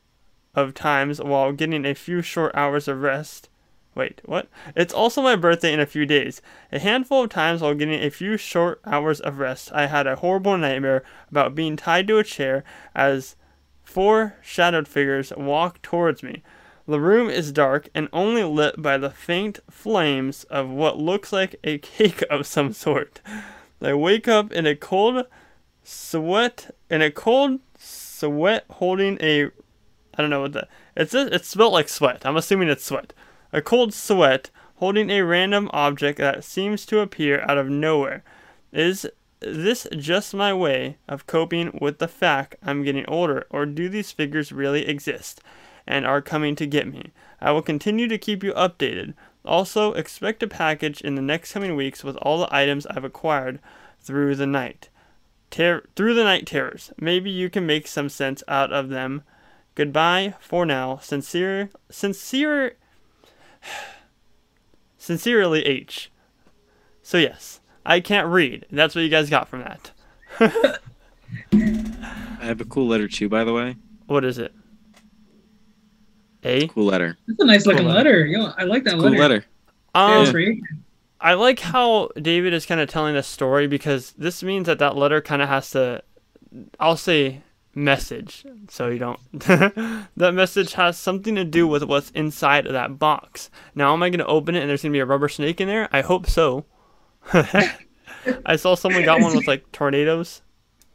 [SPEAKER 3] of times while getting a few short hours of rest. Wait, what? It's also my birthday in a few days. A handful of times while getting a few short hours of rest, I had a horrible nightmare about being tied to a chair as four shadowed figures walk towards me. The room is dark and only lit by the faint flames of what looks like a cake of some sort. I wake up in a cold sweat, in a cold sweat holding a I don't know what that. It's it's spelled like sweat. I'm assuming it's sweat. A cold sweat holding a random object that seems to appear out of nowhere. Is this just my way of coping with the fact I'm getting older, or do these figures really exist and are coming to get me? I will continue to keep you updated. Also, expect a package in the next coming weeks with all the items I've acquired through the night. Ter- through the night terrors. Maybe you can make some sense out of them. Goodbye for now. Sincere, sincere, sincerely H. So yes, I can't read. That's what you guys got from that.
[SPEAKER 2] I have a cool letter too, by the way.
[SPEAKER 3] What is it? A.
[SPEAKER 2] Cool letter.
[SPEAKER 1] That's a nice looking
[SPEAKER 3] Cool
[SPEAKER 1] letter. Yo, I like that
[SPEAKER 2] Cool
[SPEAKER 1] letter.
[SPEAKER 2] letter.
[SPEAKER 1] Yeah,
[SPEAKER 3] Um,
[SPEAKER 1] it's great.
[SPEAKER 3] I like how David is kind of telling a story because this means that that letter kind of has to, I'll say, message. So you don't. that message has something to do with what's inside of that box. Now, am I going to open it and there's going to be a rubber snake in there? I hope so. I saw someone got one with like tornadoes.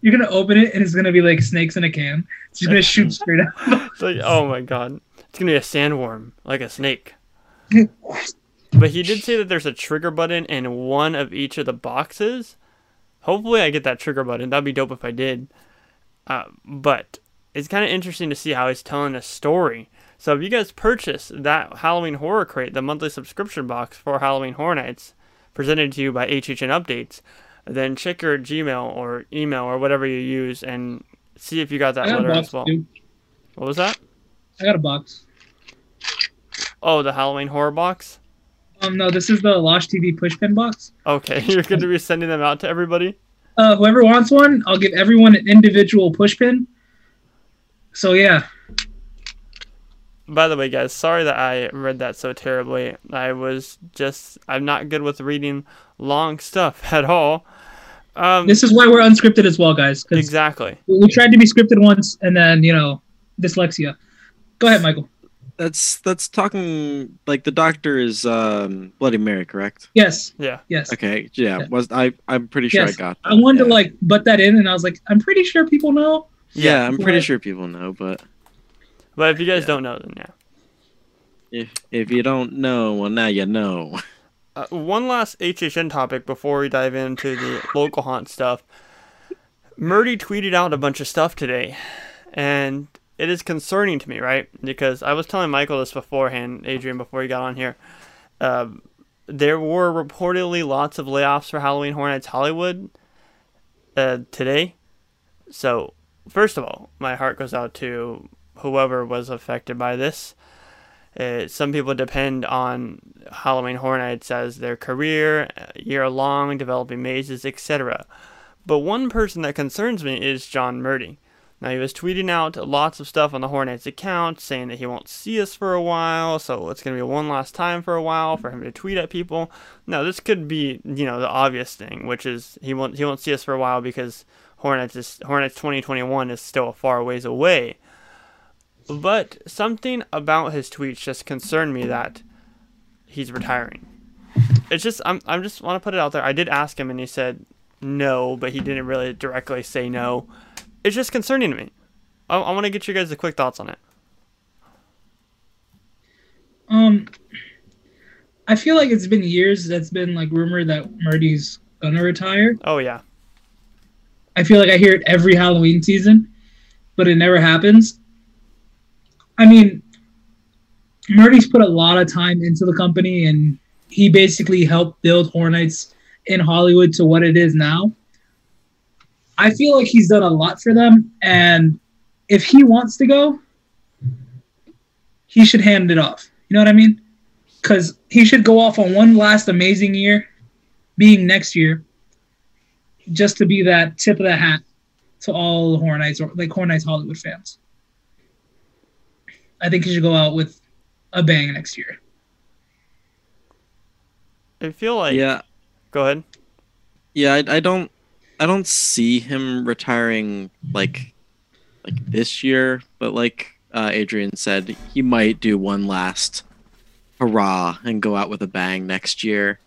[SPEAKER 1] You're gonna open it and it's gonna be like snakes in a can. It's just gonna shoot straight out.
[SPEAKER 3] It's like, oh my god, it's gonna be a sandworm, like a snake. But he did say that there's a trigger button in one of each of the boxes. Hopefully, I get that trigger button. That'd be dope if I did. Uh, but it's kind of interesting to see how he's telling a story. So if you guys purchase that Halloween Horror Crate, the monthly subscription box for Halloween Horror Nights, presented to you by HHN Updates, then check your Gmail or email or whatever you use and see if you got that
[SPEAKER 1] got
[SPEAKER 3] letter as well.
[SPEAKER 1] too.
[SPEAKER 3] What was that?
[SPEAKER 1] I got a box.
[SPEAKER 3] Oh, the Halloween horror box.
[SPEAKER 1] Um, no, this is the Losh TV pushpin box.
[SPEAKER 3] Okay, you're going to be sending them out to everybody.
[SPEAKER 1] Uh, whoever wants one, I'll give everyone an individual pushpin. So yeah,
[SPEAKER 3] By the way, guys, sorry that I read that so terribly. I was just I'm not good with reading long stuff at all. Um,
[SPEAKER 1] this is why we're unscripted as well, guys.
[SPEAKER 3] exactly.
[SPEAKER 1] we tried to be scripted once, and then you know, dyslexia. Go ahead, Michael.
[SPEAKER 2] That's that's talking like the doctor is um Bloody Mary, correct?
[SPEAKER 1] Yes,
[SPEAKER 3] Yeah.
[SPEAKER 1] yes.
[SPEAKER 2] Okay, yeah.
[SPEAKER 1] Yeah.
[SPEAKER 2] Was I? I'm pretty sure
[SPEAKER 1] Yes.
[SPEAKER 2] I got.
[SPEAKER 1] I wanted
[SPEAKER 2] that,
[SPEAKER 1] to like butt that in, and I was like, I'm pretty sure people know.
[SPEAKER 2] Yeah, I'm pretty
[SPEAKER 1] Right.
[SPEAKER 2] sure people know, but
[SPEAKER 3] But if you guys
[SPEAKER 2] Yeah.
[SPEAKER 3] don't know, then yeah.
[SPEAKER 2] if if you don't know, well now you know.
[SPEAKER 3] Uh, one last HHN topic before we dive into the local haunt stuff. Murdy tweeted out a bunch of stuff today, and it is concerning to me, right? Because I was telling Michael this beforehand, Adrian, before he got on here. Um, there were reportedly lots of layoffs for Halloween Horror Nights Hollywood uh, today. So, first of all, my heart goes out to whoever was affected by this. Uh, some people depend on Halloween Horror Nights as their career, uh, year long, developing mazes, etc. But one person that concerns me is John Murdy. Now, he was tweeting out lots of stuff on the Horror Nights account saying that he won't see us for a while, so it's going to be one last time for a while for him to tweet at people. Now, this could be, you know, the obvious thing, which is he won't he won't see us for a while because Horror Nights is, Horror Nights 2021 is still a far ways away. But something about his tweets just concerned me that he's retiring. It's just I'm I'm just want to put it out there. I did ask him and he said no, but he didn't really directly say no it's just concerning to me. I, I want to get you guys the quick thoughts on it.
[SPEAKER 1] Um, I feel like it's been years that's been like rumored that Murdy's gonna retire.
[SPEAKER 3] Oh yeah.
[SPEAKER 1] I feel like I hear it every Halloween season, but it never happens. I mean, Murdy's put a lot of time into the company and he basically helped build Horror Nights in Hollywood to what it is now. I feel like he's done a lot for them, and if he wants to go, he should hand it off. You know what I mean? Because he should go off on one last amazing year, being next year, just to be that tip of the hat to all Horror Nights or like Horror Nights Hollywood fans. I think he should go out with a bang next year.
[SPEAKER 3] I feel like
[SPEAKER 2] yeah.
[SPEAKER 3] Go ahead.
[SPEAKER 2] Yeah, I, I don't I don't see him retiring like like this year, but like uh, Adrian said, he might do one last hurrah and go out with a bang next year.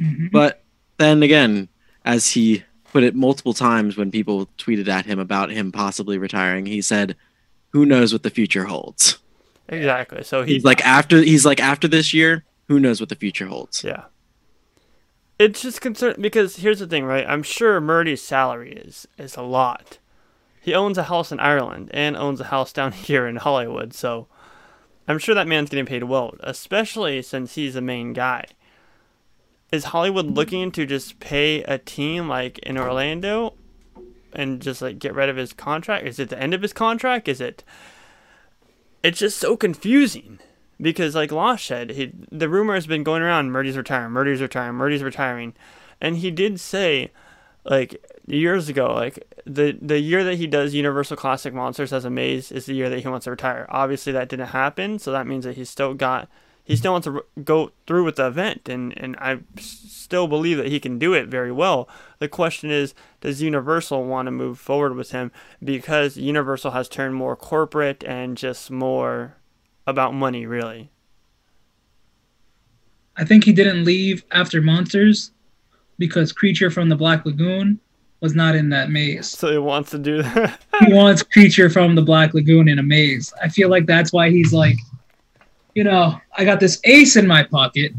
[SPEAKER 1] Mm-hmm.
[SPEAKER 2] But then again, as he put it multiple times when people tweeted at him about him possibly retiring, he said, "Who knows what the future holds."
[SPEAKER 3] Exactly. So he,
[SPEAKER 2] he's like after he's like after this year, who knows what the future holds?
[SPEAKER 3] Yeah it's just concerned because here's the thing, right? I'm sure Murdy's salary is is a lot. He owns a house in Ireland and owns a house down here in Hollywood, so I'm sure that man's getting paid well, especially since he's the main guy. Is Hollywood looking to just pay a team like in Orlando and just like get rid of his contract? Is it the end of his contract? Is it It's just so confusing because like Losh said, he, the rumor has been going around Murdy's retiring, Murdy's retiring, Murdy's retiring, and he did say like years ago, like the the year that he does Universal Classic Monsters as a maze is the year that he wants to retire. Obviously, that didn't happen, so that means that he's still got he still wants to go through with the event, and and I still believe that he can do it very well. The question is, does Universal want to move forward with him because Universal has turned more corporate and just more about money, really.
[SPEAKER 1] I think he didn't leave after Monsters because Creature from the Black Lagoon was not in that maze.
[SPEAKER 3] So he wants to do that.
[SPEAKER 1] he wants Creature from the Black Lagoon in a maze. I feel like that's why he's like, you know, I got this ace in my pocket,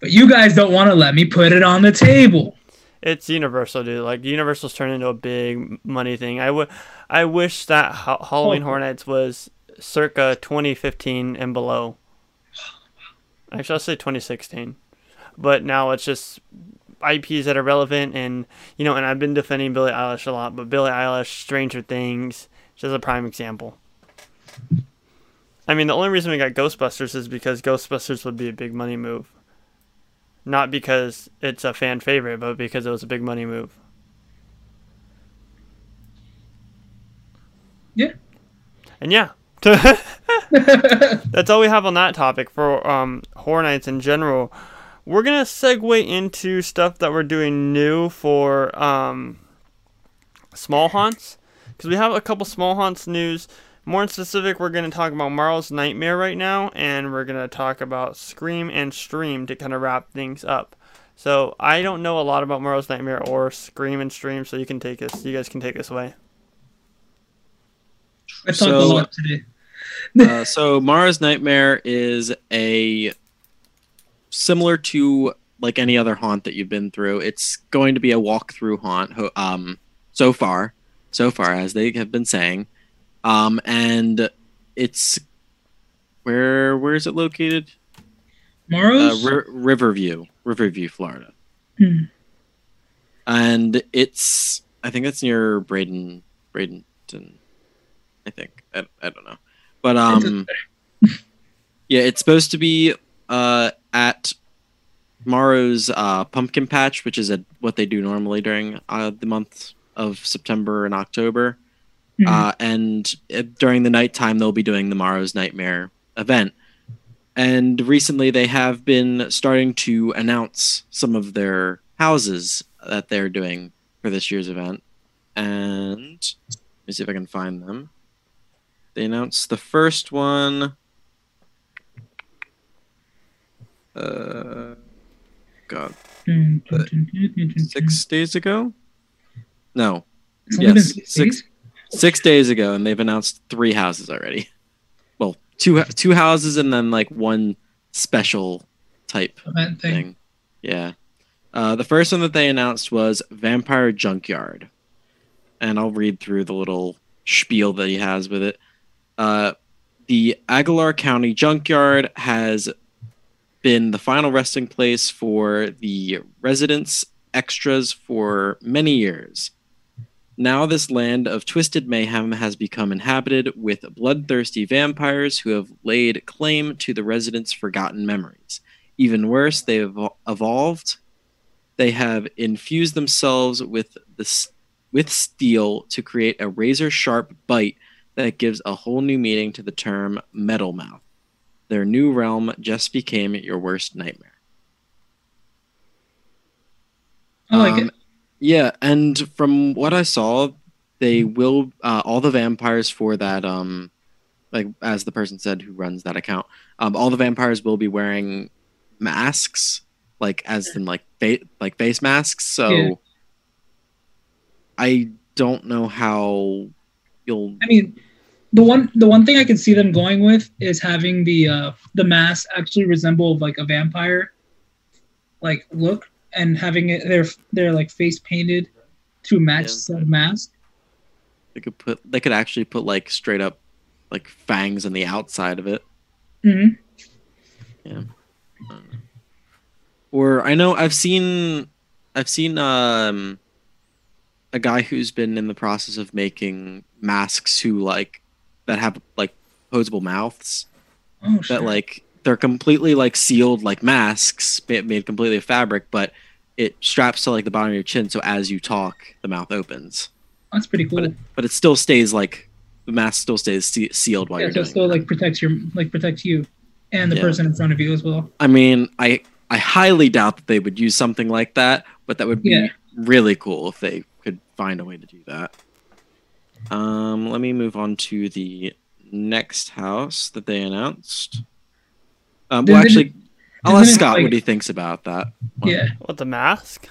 [SPEAKER 1] but you guys don't want to let me put it on the table.
[SPEAKER 3] It's Universal, dude. Like Universal's turned into a big money thing. I would, I wish that Halloween oh. Horror Nights was circa 2015 and below. Actually, I'll say 2016. But now it's just IPs that are relevant, and you know, and I've been defending Billie Eilish a lot, but Billie Eilish, Stranger Things, just a prime example. I mean, the only reason we got Ghostbusters is because Ghostbusters would be a big money move. Not because it's a fan favorite, but because it was a big money move.
[SPEAKER 1] Yeah.
[SPEAKER 3] And yeah, That's all we have on that topic for um, nights in general. We're gonna segue into stuff that we're doing new for um, small haunts because we have a couple small haunts news. More in specific, we're gonna talk about Marl's Nightmare right now, and we're gonna talk about Scream and Stream to kind of wrap things up. So I don't know a lot about Marl's Nightmare or Scream and Stream, so you can take this. You guys can take us away.
[SPEAKER 1] I talked so, a lot today.
[SPEAKER 2] Uh, so Mara's Nightmare is a similar to like any other haunt that you've been through. It's going to be a walk-through haunt. Um, so far, so far as they have been saying, um, and it's where where is it located?
[SPEAKER 1] Mara's
[SPEAKER 2] uh, R- Riverview, Riverview, Florida.
[SPEAKER 1] Hmm.
[SPEAKER 2] And it's I think it's near Braden, Bradenton. I think I, I don't know. But um, yeah, it's supposed to be uh at tomorrow's uh, pumpkin patch, which is a, what they do normally during uh, the month of September and October.
[SPEAKER 1] Mhm.
[SPEAKER 2] Uh, and uh, during the nighttime, they'll be doing the Morrow's Nightmare event. And recently, they have been starting to announce some of their houses that they're doing for this year's event. And let me see if I can find them. They announced the first one. Uh, God, six days ago? No,
[SPEAKER 1] It's
[SPEAKER 2] yes,
[SPEAKER 1] six
[SPEAKER 2] six-
[SPEAKER 1] days?
[SPEAKER 2] six days ago, and they've announced three houses already. Well, two two houses and then like one special type
[SPEAKER 1] event thing.
[SPEAKER 2] thing. Yeah. Uh, the first one that they announced was Vampire Junkyard, and I'll read through the little spiel that he has with it. Uh, the Aguilar County Junkyard has been the final resting place for the residents extras for many years. Now, this land of twisted mayhem has become inhabited with bloodthirsty vampires who have laid claim to the residents' forgotten memories. Even worse, they have evolved. They have infused themselves with the with steel to create a razor sharp bite that gives a whole new meaning to the term metal mouth. Their new realm just became your worst nightmare.
[SPEAKER 1] I like
[SPEAKER 2] Um,
[SPEAKER 1] it.
[SPEAKER 2] Yeah, and from what I saw, they will uh, all the vampires for that um like as the person said who runs that account, um all the vampires will be wearing masks like as in like fa- like face masks. So
[SPEAKER 1] Yeah.
[SPEAKER 2] I don't know how you'll
[SPEAKER 1] I mean, the one the one thing I can see them going with is having the uh, the mask actually resemble like a vampire, like look, and having it their their like face painted to match
[SPEAKER 2] Yeah.
[SPEAKER 1] said mask.
[SPEAKER 2] they could put they could actually put like straight up like fangs on the outside of it.
[SPEAKER 1] hmm Yeah.
[SPEAKER 2] Or I know I've seen I've seen um a guy who's been in the process of making masks who like that have like posable mouths
[SPEAKER 1] Oh
[SPEAKER 2] that like they're completely like sealed like masks made completely of fabric but it straps to like the bottom of your chin so as you talk the mouth opens
[SPEAKER 1] That's pretty cool.
[SPEAKER 2] but it, but it still stays like the mask still stays se- sealed while
[SPEAKER 1] yeah,
[SPEAKER 2] you're
[SPEAKER 1] so it
[SPEAKER 2] doing
[SPEAKER 1] still
[SPEAKER 2] it.
[SPEAKER 1] like protects your like protects you and the
[SPEAKER 2] Yeah.
[SPEAKER 1] person in front of you as well.
[SPEAKER 2] I mean, I I highly doubt that they would use something like that, but that would be
[SPEAKER 1] Yeah.
[SPEAKER 2] really cool if they find a way to do that. Um, let me move on to the next house that they announced. Um, well,
[SPEAKER 1] Isn't it-
[SPEAKER 2] actually, I'll ask Scott
[SPEAKER 1] like-
[SPEAKER 2] what he thinks about that. one.
[SPEAKER 1] Yeah,
[SPEAKER 3] What the mask?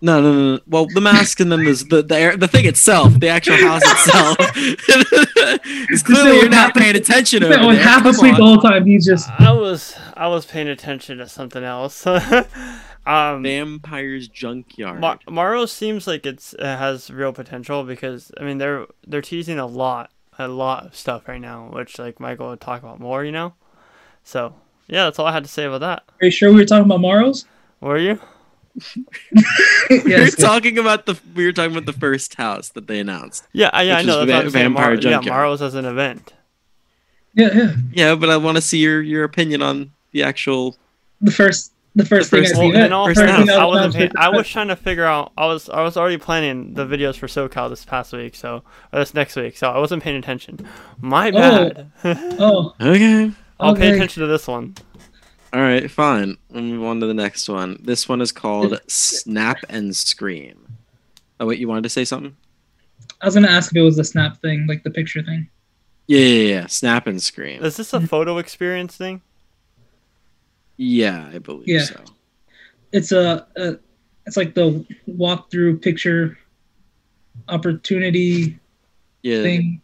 [SPEAKER 2] No, no, no, no. Well, the mask and then there's the the air- the thing itself, the actual house itself. It's clearly you're not
[SPEAKER 1] happened-
[SPEAKER 2] paying attention over there.
[SPEAKER 1] half
[SPEAKER 2] Come
[SPEAKER 1] asleep
[SPEAKER 2] on.
[SPEAKER 1] the whole time. He's just
[SPEAKER 3] I was I was paying attention to something else. um,
[SPEAKER 2] Vampire's junkyard.
[SPEAKER 3] Mar- Maro seems like it's it has real potential because I mean they're they're teasing a lot a lot of stuff right now, which like Michael would talk about more, you know. So yeah, that's all I had to say about that.
[SPEAKER 1] Are you sure we were talking about Morrows?
[SPEAKER 3] Were you?
[SPEAKER 2] we were talking about the we were talking about the first house that they announced.
[SPEAKER 3] Yeah, I, yeah, I know.
[SPEAKER 2] is
[SPEAKER 3] That's
[SPEAKER 2] Va- Vampire
[SPEAKER 3] Mar- yeah,
[SPEAKER 2] Junkyard.
[SPEAKER 3] Maro's as an event.
[SPEAKER 1] Yeah, yeah.
[SPEAKER 2] Yeah, but I want to see your your opinion on the actual.
[SPEAKER 1] The first, the first
[SPEAKER 2] The
[SPEAKER 1] thing
[SPEAKER 2] first-
[SPEAKER 1] I
[SPEAKER 3] Well,
[SPEAKER 1] see.
[SPEAKER 3] all
[SPEAKER 2] First
[SPEAKER 3] fairness,
[SPEAKER 2] house.
[SPEAKER 3] I wasn't.
[SPEAKER 1] announced
[SPEAKER 3] Paying,
[SPEAKER 1] for-
[SPEAKER 3] I was trying to figure out. I was. I was already planning the videos for SoCal this past week, so or this next week. So I wasn't paying attention. My oh. bad.
[SPEAKER 1] Oh,
[SPEAKER 2] Okay.
[SPEAKER 3] I'll pay attention to this one.
[SPEAKER 2] All right, fine. We'll move on to the next one. This one is called Snap and Scream. Oh wait, you wanted to say something?
[SPEAKER 1] I was gonna ask if it was the snap thing, like the picture thing.
[SPEAKER 2] Yeah, yeah, yeah. Snap and Scream.
[SPEAKER 3] Is this a photo experience thing?
[SPEAKER 2] Yeah, I believe
[SPEAKER 1] Yeah.
[SPEAKER 2] so.
[SPEAKER 1] It's a, a it's like the walkthrough picture opportunity
[SPEAKER 2] Yeah.
[SPEAKER 1] thing.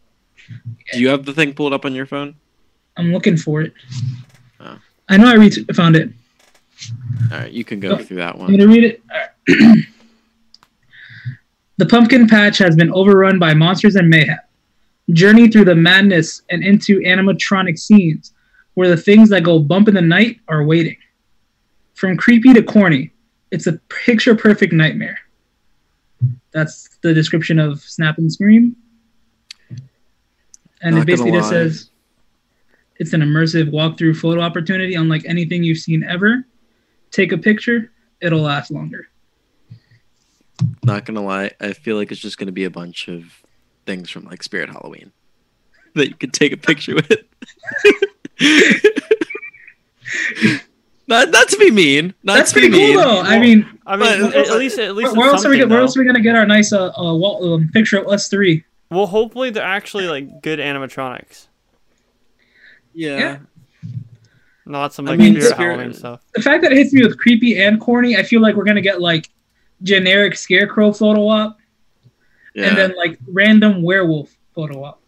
[SPEAKER 2] Do you have the thing pulled up on your phone?
[SPEAKER 1] I'm looking for it.
[SPEAKER 2] Oh.
[SPEAKER 1] I know I found it.
[SPEAKER 2] All right, you can go
[SPEAKER 1] Oh,
[SPEAKER 2] through that one.
[SPEAKER 1] I'm gonna read it. The pumpkin patch has been overrun by monsters and mayhem. Journey through the madness and into animatronic scenes where the things that go bump in the night are waiting. From creepy to corny, it's a picture perfect nightmare. That's the description of Snap and Scream. And
[SPEAKER 2] Not
[SPEAKER 1] it basically just says it's an immersive walkthrough photo opportunity unlike anything you've seen ever. take a picture, it'll last longer.
[SPEAKER 2] Not gonna lie, I feel like it's just gonna be a bunch of things from like Spirit Halloween that you could take a picture with. not, not to be mean. Not
[SPEAKER 1] That's
[SPEAKER 2] to be
[SPEAKER 1] pretty cool
[SPEAKER 2] mean.
[SPEAKER 1] though. I mean,
[SPEAKER 3] I mean,
[SPEAKER 2] But-
[SPEAKER 3] at, at least at least
[SPEAKER 1] where, where else are we?
[SPEAKER 3] something,
[SPEAKER 1] Where else are we gonna get our nice uh, uh wall, um, picture of us three?
[SPEAKER 3] Well, hopefully they're actually like good animatronics,
[SPEAKER 2] Yeah.
[SPEAKER 1] Yeah.
[SPEAKER 3] not some
[SPEAKER 2] I mean,
[SPEAKER 3] spirit
[SPEAKER 2] Spirit-
[SPEAKER 3] Halloween stuff.
[SPEAKER 1] The fact that it hits me with creepy and corny, I feel like we're gonna get like generic scarecrow photo op
[SPEAKER 2] Yeah.
[SPEAKER 1] and then like random werewolf photo op.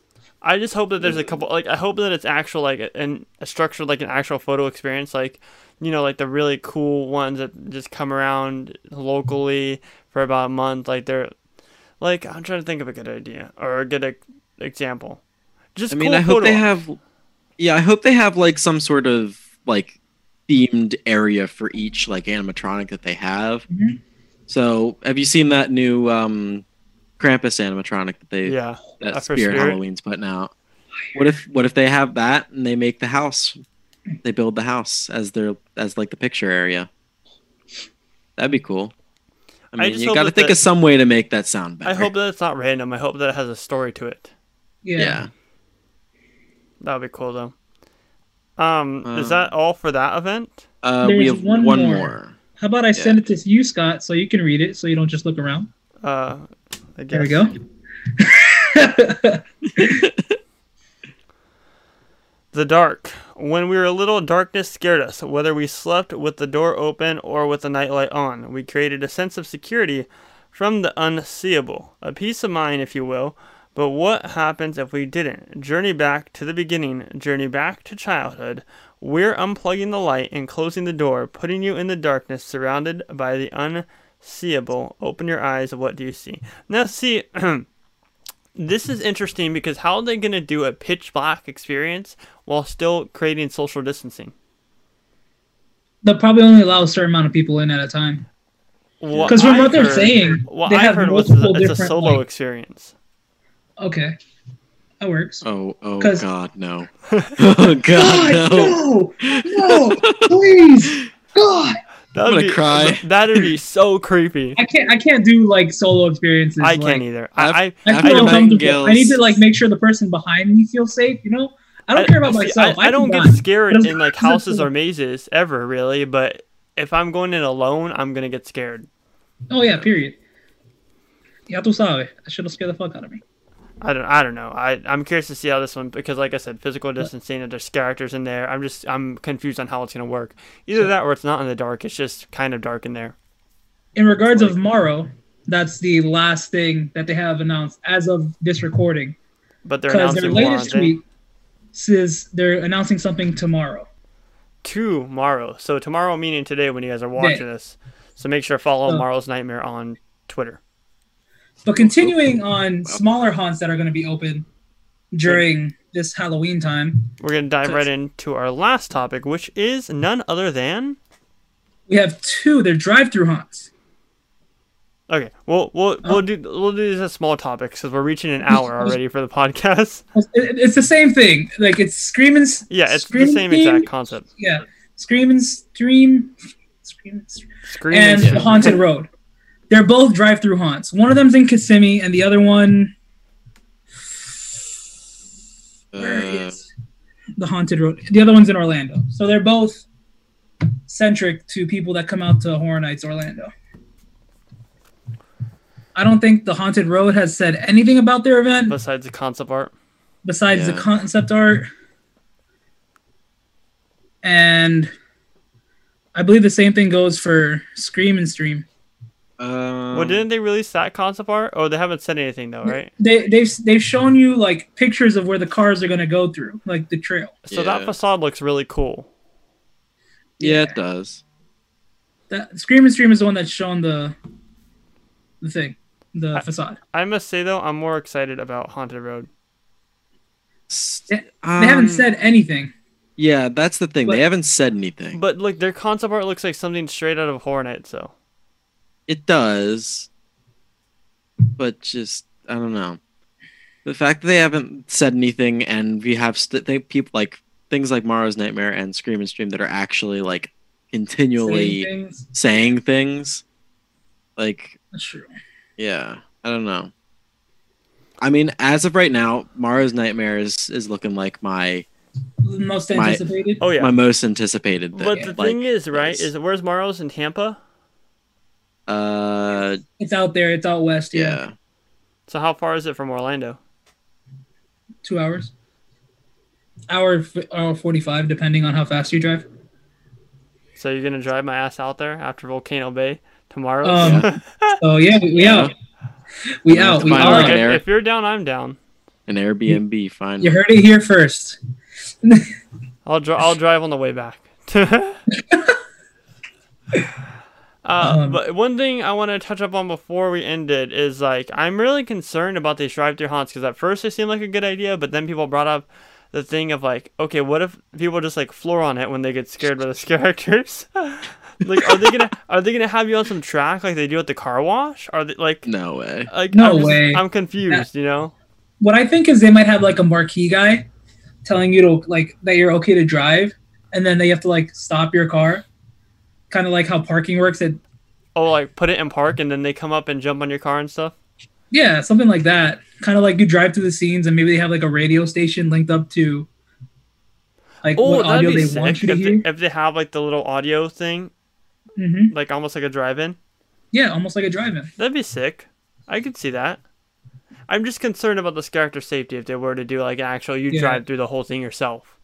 [SPEAKER 3] I just hope that there's a couple like I hope that it's actual like an a structured like an actual photo experience like you know like the really cool ones that just come around locally for about a month like they're like I'm trying to think of a good idea or a good ex- example. Just
[SPEAKER 2] I mean,
[SPEAKER 3] cool
[SPEAKER 2] I hope
[SPEAKER 3] photo
[SPEAKER 2] they
[SPEAKER 3] ops.
[SPEAKER 2] have. Yeah, I hope they have like some sort of like themed area for each like animatronic that they have.
[SPEAKER 1] Mhm.
[SPEAKER 2] So, have you seen that new um Krampus animatronic that they
[SPEAKER 3] yeah
[SPEAKER 2] that Spirit,
[SPEAKER 3] Spirit?
[SPEAKER 2] Halloween's putting out? What if what if they have that and they make the house? They build the house as their as like the picture area. That'd be cool. I
[SPEAKER 3] I
[SPEAKER 2] mean,
[SPEAKER 3] just
[SPEAKER 2] you got to think
[SPEAKER 3] the-
[SPEAKER 2] of some way to make that sound better.
[SPEAKER 3] I hope that it's not random. I hope that it has a story to it.
[SPEAKER 1] Yeah.
[SPEAKER 2] Yeah.
[SPEAKER 3] That would be cool though. Um, is
[SPEAKER 2] Um,
[SPEAKER 3] that all for that event?
[SPEAKER 2] Uh, we have
[SPEAKER 1] one
[SPEAKER 2] one,
[SPEAKER 1] more.
[SPEAKER 2] more.
[SPEAKER 1] How about I send it to you, Scott, so you can read it, so you don't just look around.
[SPEAKER 3] Uh, I
[SPEAKER 1] There we go.
[SPEAKER 3] The dark. When we were little, darkness scared us, whether we slept with the door open or with the nightlight on. We created a sense of security from the unseeable, a peace of mind, if you will. But what happens if we didn't? Journey back to the beginning, journey back to childhood. We're unplugging the light and closing the door, putting you in the darkness, surrounded by the unseeable. Open your eyes. What do you see? Now, see. this is interesting because how are they going to do a pitch black experience while still creating social distancing?
[SPEAKER 1] They'll probably only allow a certain amount of people in at a time. Because from
[SPEAKER 3] I've
[SPEAKER 1] what they're
[SPEAKER 3] heard-
[SPEAKER 1] saying,
[SPEAKER 3] what
[SPEAKER 1] they
[SPEAKER 3] I
[SPEAKER 1] have
[SPEAKER 3] heard was
[SPEAKER 1] multiple
[SPEAKER 3] it's a solo
[SPEAKER 1] like-
[SPEAKER 3] experience.
[SPEAKER 1] Okay, that works.
[SPEAKER 2] Oh, oh
[SPEAKER 1] 'Cause-
[SPEAKER 2] God, no! Oh God, no!
[SPEAKER 1] no, no, please, God!
[SPEAKER 3] That would
[SPEAKER 2] gonna
[SPEAKER 3] be,
[SPEAKER 2] cry.
[SPEAKER 3] That'd be so creepy.
[SPEAKER 1] I can't, I can't do like solo experiences.
[SPEAKER 3] I
[SPEAKER 1] like,
[SPEAKER 3] can't either. I, I,
[SPEAKER 1] I
[SPEAKER 2] After
[SPEAKER 1] feel uncomfortable. I need to like make sure the person behind me feels safe. You know, I don't care about
[SPEAKER 3] see,
[SPEAKER 1] myself.
[SPEAKER 3] I, I don't get
[SPEAKER 1] die.
[SPEAKER 3] scared in like houses or mazes ever, really. But if I'm going in alone, I'm gonna get scared.
[SPEAKER 1] Oh yeah, period. Ya tú sabes. That should have scared the fuck out of me.
[SPEAKER 3] I don't. I don't know. I I'm curious to see how this one because, like I said, physical distancing and there's characters in there. I'm just I'm confused on how it's gonna work. Either that or it's not in the dark. It's just kind of dark in there.
[SPEAKER 1] In regards of Morrow, that's the last thing that they have announced as of this recording.
[SPEAKER 3] But they're
[SPEAKER 1] their
[SPEAKER 3] announcing more,
[SPEAKER 1] latest tweet says they're announcing something tomorrow.
[SPEAKER 3] tomorrow. So tomorrow meaning today when you guys are watching this. So make sure to follow
[SPEAKER 1] Uh.
[SPEAKER 3] Marl's Nightmare on Twitter.
[SPEAKER 1] But continuing on smaller haunts that are going to be open during this Halloween time,
[SPEAKER 3] We're gonna dive right into our last topic, which is none other than
[SPEAKER 1] we have two. They're drive-through haunts.
[SPEAKER 3] okay. We'll we'll
[SPEAKER 1] Oh.
[SPEAKER 3] we'll do we'll do these as small topics because we're reaching an hour already for the podcast.
[SPEAKER 1] It's the same thing. Like it's screaming.
[SPEAKER 3] Yeah, it's
[SPEAKER 1] Scream
[SPEAKER 3] the same
[SPEAKER 1] Theme?
[SPEAKER 3] exact concept.
[SPEAKER 1] Yeah, scream and stream, scream and stream.
[SPEAKER 3] Scream
[SPEAKER 1] and
[SPEAKER 3] and
[SPEAKER 1] haunted road. They're both drive-through haunts. One of them's in Kissimmee, and the other one where
[SPEAKER 2] Uh,
[SPEAKER 1] the haunted road? The other one's in Orlando. So they're both centric to people that come out to Horror Nights Orlando. I don't think the haunted road has said anything about their event
[SPEAKER 3] besides the concept art.
[SPEAKER 1] besides the concept art. And I believe the same thing goes for Scream and Stream.
[SPEAKER 2] Um,
[SPEAKER 3] well, didn't they release that concept art? Oh, they haven't said anything though, right?
[SPEAKER 1] They they've they've shown you like pictures of where the cars are gonna go through, like the trail.
[SPEAKER 3] So that facade looks really cool.
[SPEAKER 2] Yeah, it does.
[SPEAKER 1] That Scream and Stream is the one that's shown the the thing, the
[SPEAKER 3] I-
[SPEAKER 1] facade.
[SPEAKER 3] I must say though, I'm more excited about Haunted Road.
[SPEAKER 2] S-
[SPEAKER 1] They, they haven't
[SPEAKER 2] um,
[SPEAKER 1] said anything.
[SPEAKER 2] Yeah, that's the thing.
[SPEAKER 1] But-
[SPEAKER 2] they haven't said anything.
[SPEAKER 3] But like their concept art looks like something straight out of Horror Nights. So
[SPEAKER 2] It does, but just I don't know. The fact that they haven't said anything, and we have st- they, people like things like Morrow's Nightmare and Scream and Stream that are actually like continually
[SPEAKER 1] Saying things.
[SPEAKER 2] saying things. Like,
[SPEAKER 1] That's true.
[SPEAKER 2] yeah, I don't know. I mean, as of right now, Mara's Nightmare is, is looking like my
[SPEAKER 1] The most
[SPEAKER 2] My-
[SPEAKER 1] anticipated.
[SPEAKER 3] Oh yeah.
[SPEAKER 2] my most anticipated thing.
[SPEAKER 3] but the
[SPEAKER 2] Like,
[SPEAKER 3] thing is, right,
[SPEAKER 2] it's-
[SPEAKER 3] is where's Mario's in Tampa?
[SPEAKER 2] Uh,
[SPEAKER 1] It's out there. It's out west. Yeah.
[SPEAKER 2] yeah,
[SPEAKER 3] So how far is it from Orlando?
[SPEAKER 1] Two hours. Hour f- hour forty five, depending on how fast you drive.
[SPEAKER 3] So you're gonna drive my ass out there after Volcano Bay tomorrow?
[SPEAKER 1] Um, So yeah, we, we
[SPEAKER 2] Yeah.
[SPEAKER 1] out. We
[SPEAKER 2] I'm
[SPEAKER 1] out. We
[SPEAKER 2] find
[SPEAKER 3] All
[SPEAKER 2] like
[SPEAKER 1] out.
[SPEAKER 2] air-
[SPEAKER 3] if, if you're down, I'm down.
[SPEAKER 2] an Airbnb. Fine.
[SPEAKER 1] You heard it here first.
[SPEAKER 3] I'll dri- I'll drive on the way back. uh,
[SPEAKER 1] Um,
[SPEAKER 3] but one thing I want to touch up on before we end it is like I'm really concerned about these drive-through haunts because at first they seemed like a good idea, but then people brought up the thing of like, okay, what if people just like floor on it when they get scared by the characters? like, are they gonna are they gonna have you on some track like they do at the car wash? Are they like
[SPEAKER 2] No way.
[SPEAKER 3] like
[SPEAKER 1] No
[SPEAKER 3] I'm just-
[SPEAKER 1] way.
[SPEAKER 3] I'm confused, you know.
[SPEAKER 1] what I think is they might have like a marquee guy telling you to like that you're okay to drive, and then they have to like stop your car, kind of like how parking works. At
[SPEAKER 3] Oh, like put it in park and then they come up and jump on your car and stuff.
[SPEAKER 1] yeah, something like that. Kind of like you drive through the scenes, and maybe they have like a radio station linked up to like
[SPEAKER 3] Oh,
[SPEAKER 1] what audio they
[SPEAKER 3] sick
[SPEAKER 1] want you to
[SPEAKER 3] if
[SPEAKER 1] hear.
[SPEAKER 3] they, if they have like the little audio thing,
[SPEAKER 1] hmm
[SPEAKER 3] like almost like a drive-in.
[SPEAKER 1] Yeah, almost like a drive-in.
[SPEAKER 3] That'd be sick. I could see that. I'm just concerned about this character safety if they were to do like actual you
[SPEAKER 1] Yeah.
[SPEAKER 3] drive through the whole thing yourself.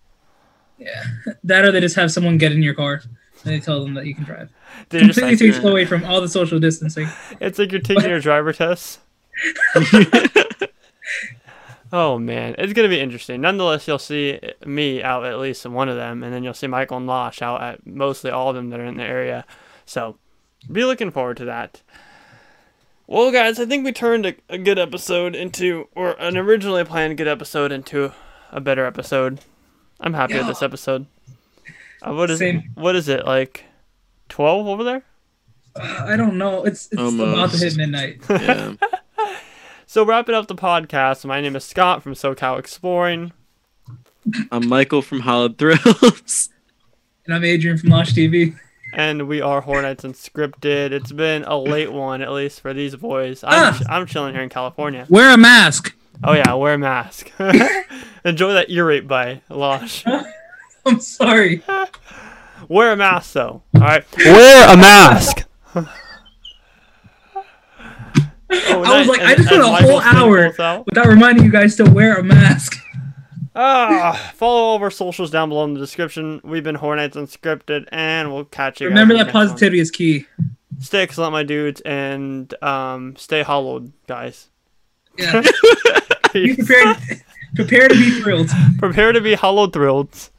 [SPEAKER 1] Yeah, that or they just have someone get in your car and they tell them that you can drive.
[SPEAKER 3] They just
[SPEAKER 1] Completely
[SPEAKER 3] like,
[SPEAKER 1] takes away from all the social distancing.
[SPEAKER 3] it's like you're taking your driver test. Oh man, it's gonna be interesting. Nonetheless, you'll see me out at least in one of them, and then you'll see Michael and Losh out at mostly all of them that are in the area. So, be looking forward to that. Well, guys, I think we turned a, a good episode into, or an originally planned good episode into a better episode. I'm happy with this episode. Uh, what is
[SPEAKER 1] Same.
[SPEAKER 3] what is it like? Twelve over there.
[SPEAKER 1] Uh, I don't know. It's it's about to hit midnight.
[SPEAKER 2] Yeah.
[SPEAKER 3] So wrapping up the podcast. My name is Scott from SoCal Exploring.
[SPEAKER 2] I'm Michael from Hollowed Thrills.
[SPEAKER 1] And I'm Adrian from Losh TV.
[SPEAKER 3] and we are Horror Nights Unscripted. It's been a late one, at least for these boys. I'm,
[SPEAKER 1] Ah!
[SPEAKER 3] I'm chilling here in California.
[SPEAKER 1] Wear a mask.
[SPEAKER 3] Oh yeah, wear a mask. Enjoy that ear rape by Losh.
[SPEAKER 1] I'm sorry.
[SPEAKER 3] Wear a mask though. All right, wear a mask. Oh,
[SPEAKER 1] I was
[SPEAKER 3] nice.
[SPEAKER 1] like, I just went a whole hour without reminding you guys to wear a mask.
[SPEAKER 3] Ah, follow all of our socials down below in the description. We've been Horror Nights Unscripted, and we'll catch you.
[SPEAKER 1] Remember
[SPEAKER 3] in
[SPEAKER 1] that
[SPEAKER 3] next one.
[SPEAKER 1] positivity is key.
[SPEAKER 3] Stay excellent, my dudes, and um, stay hollowed, guys.
[SPEAKER 1] Yeah. Be prepared. Prepare to be thrilled.
[SPEAKER 3] Prepare to be hollow thrilled.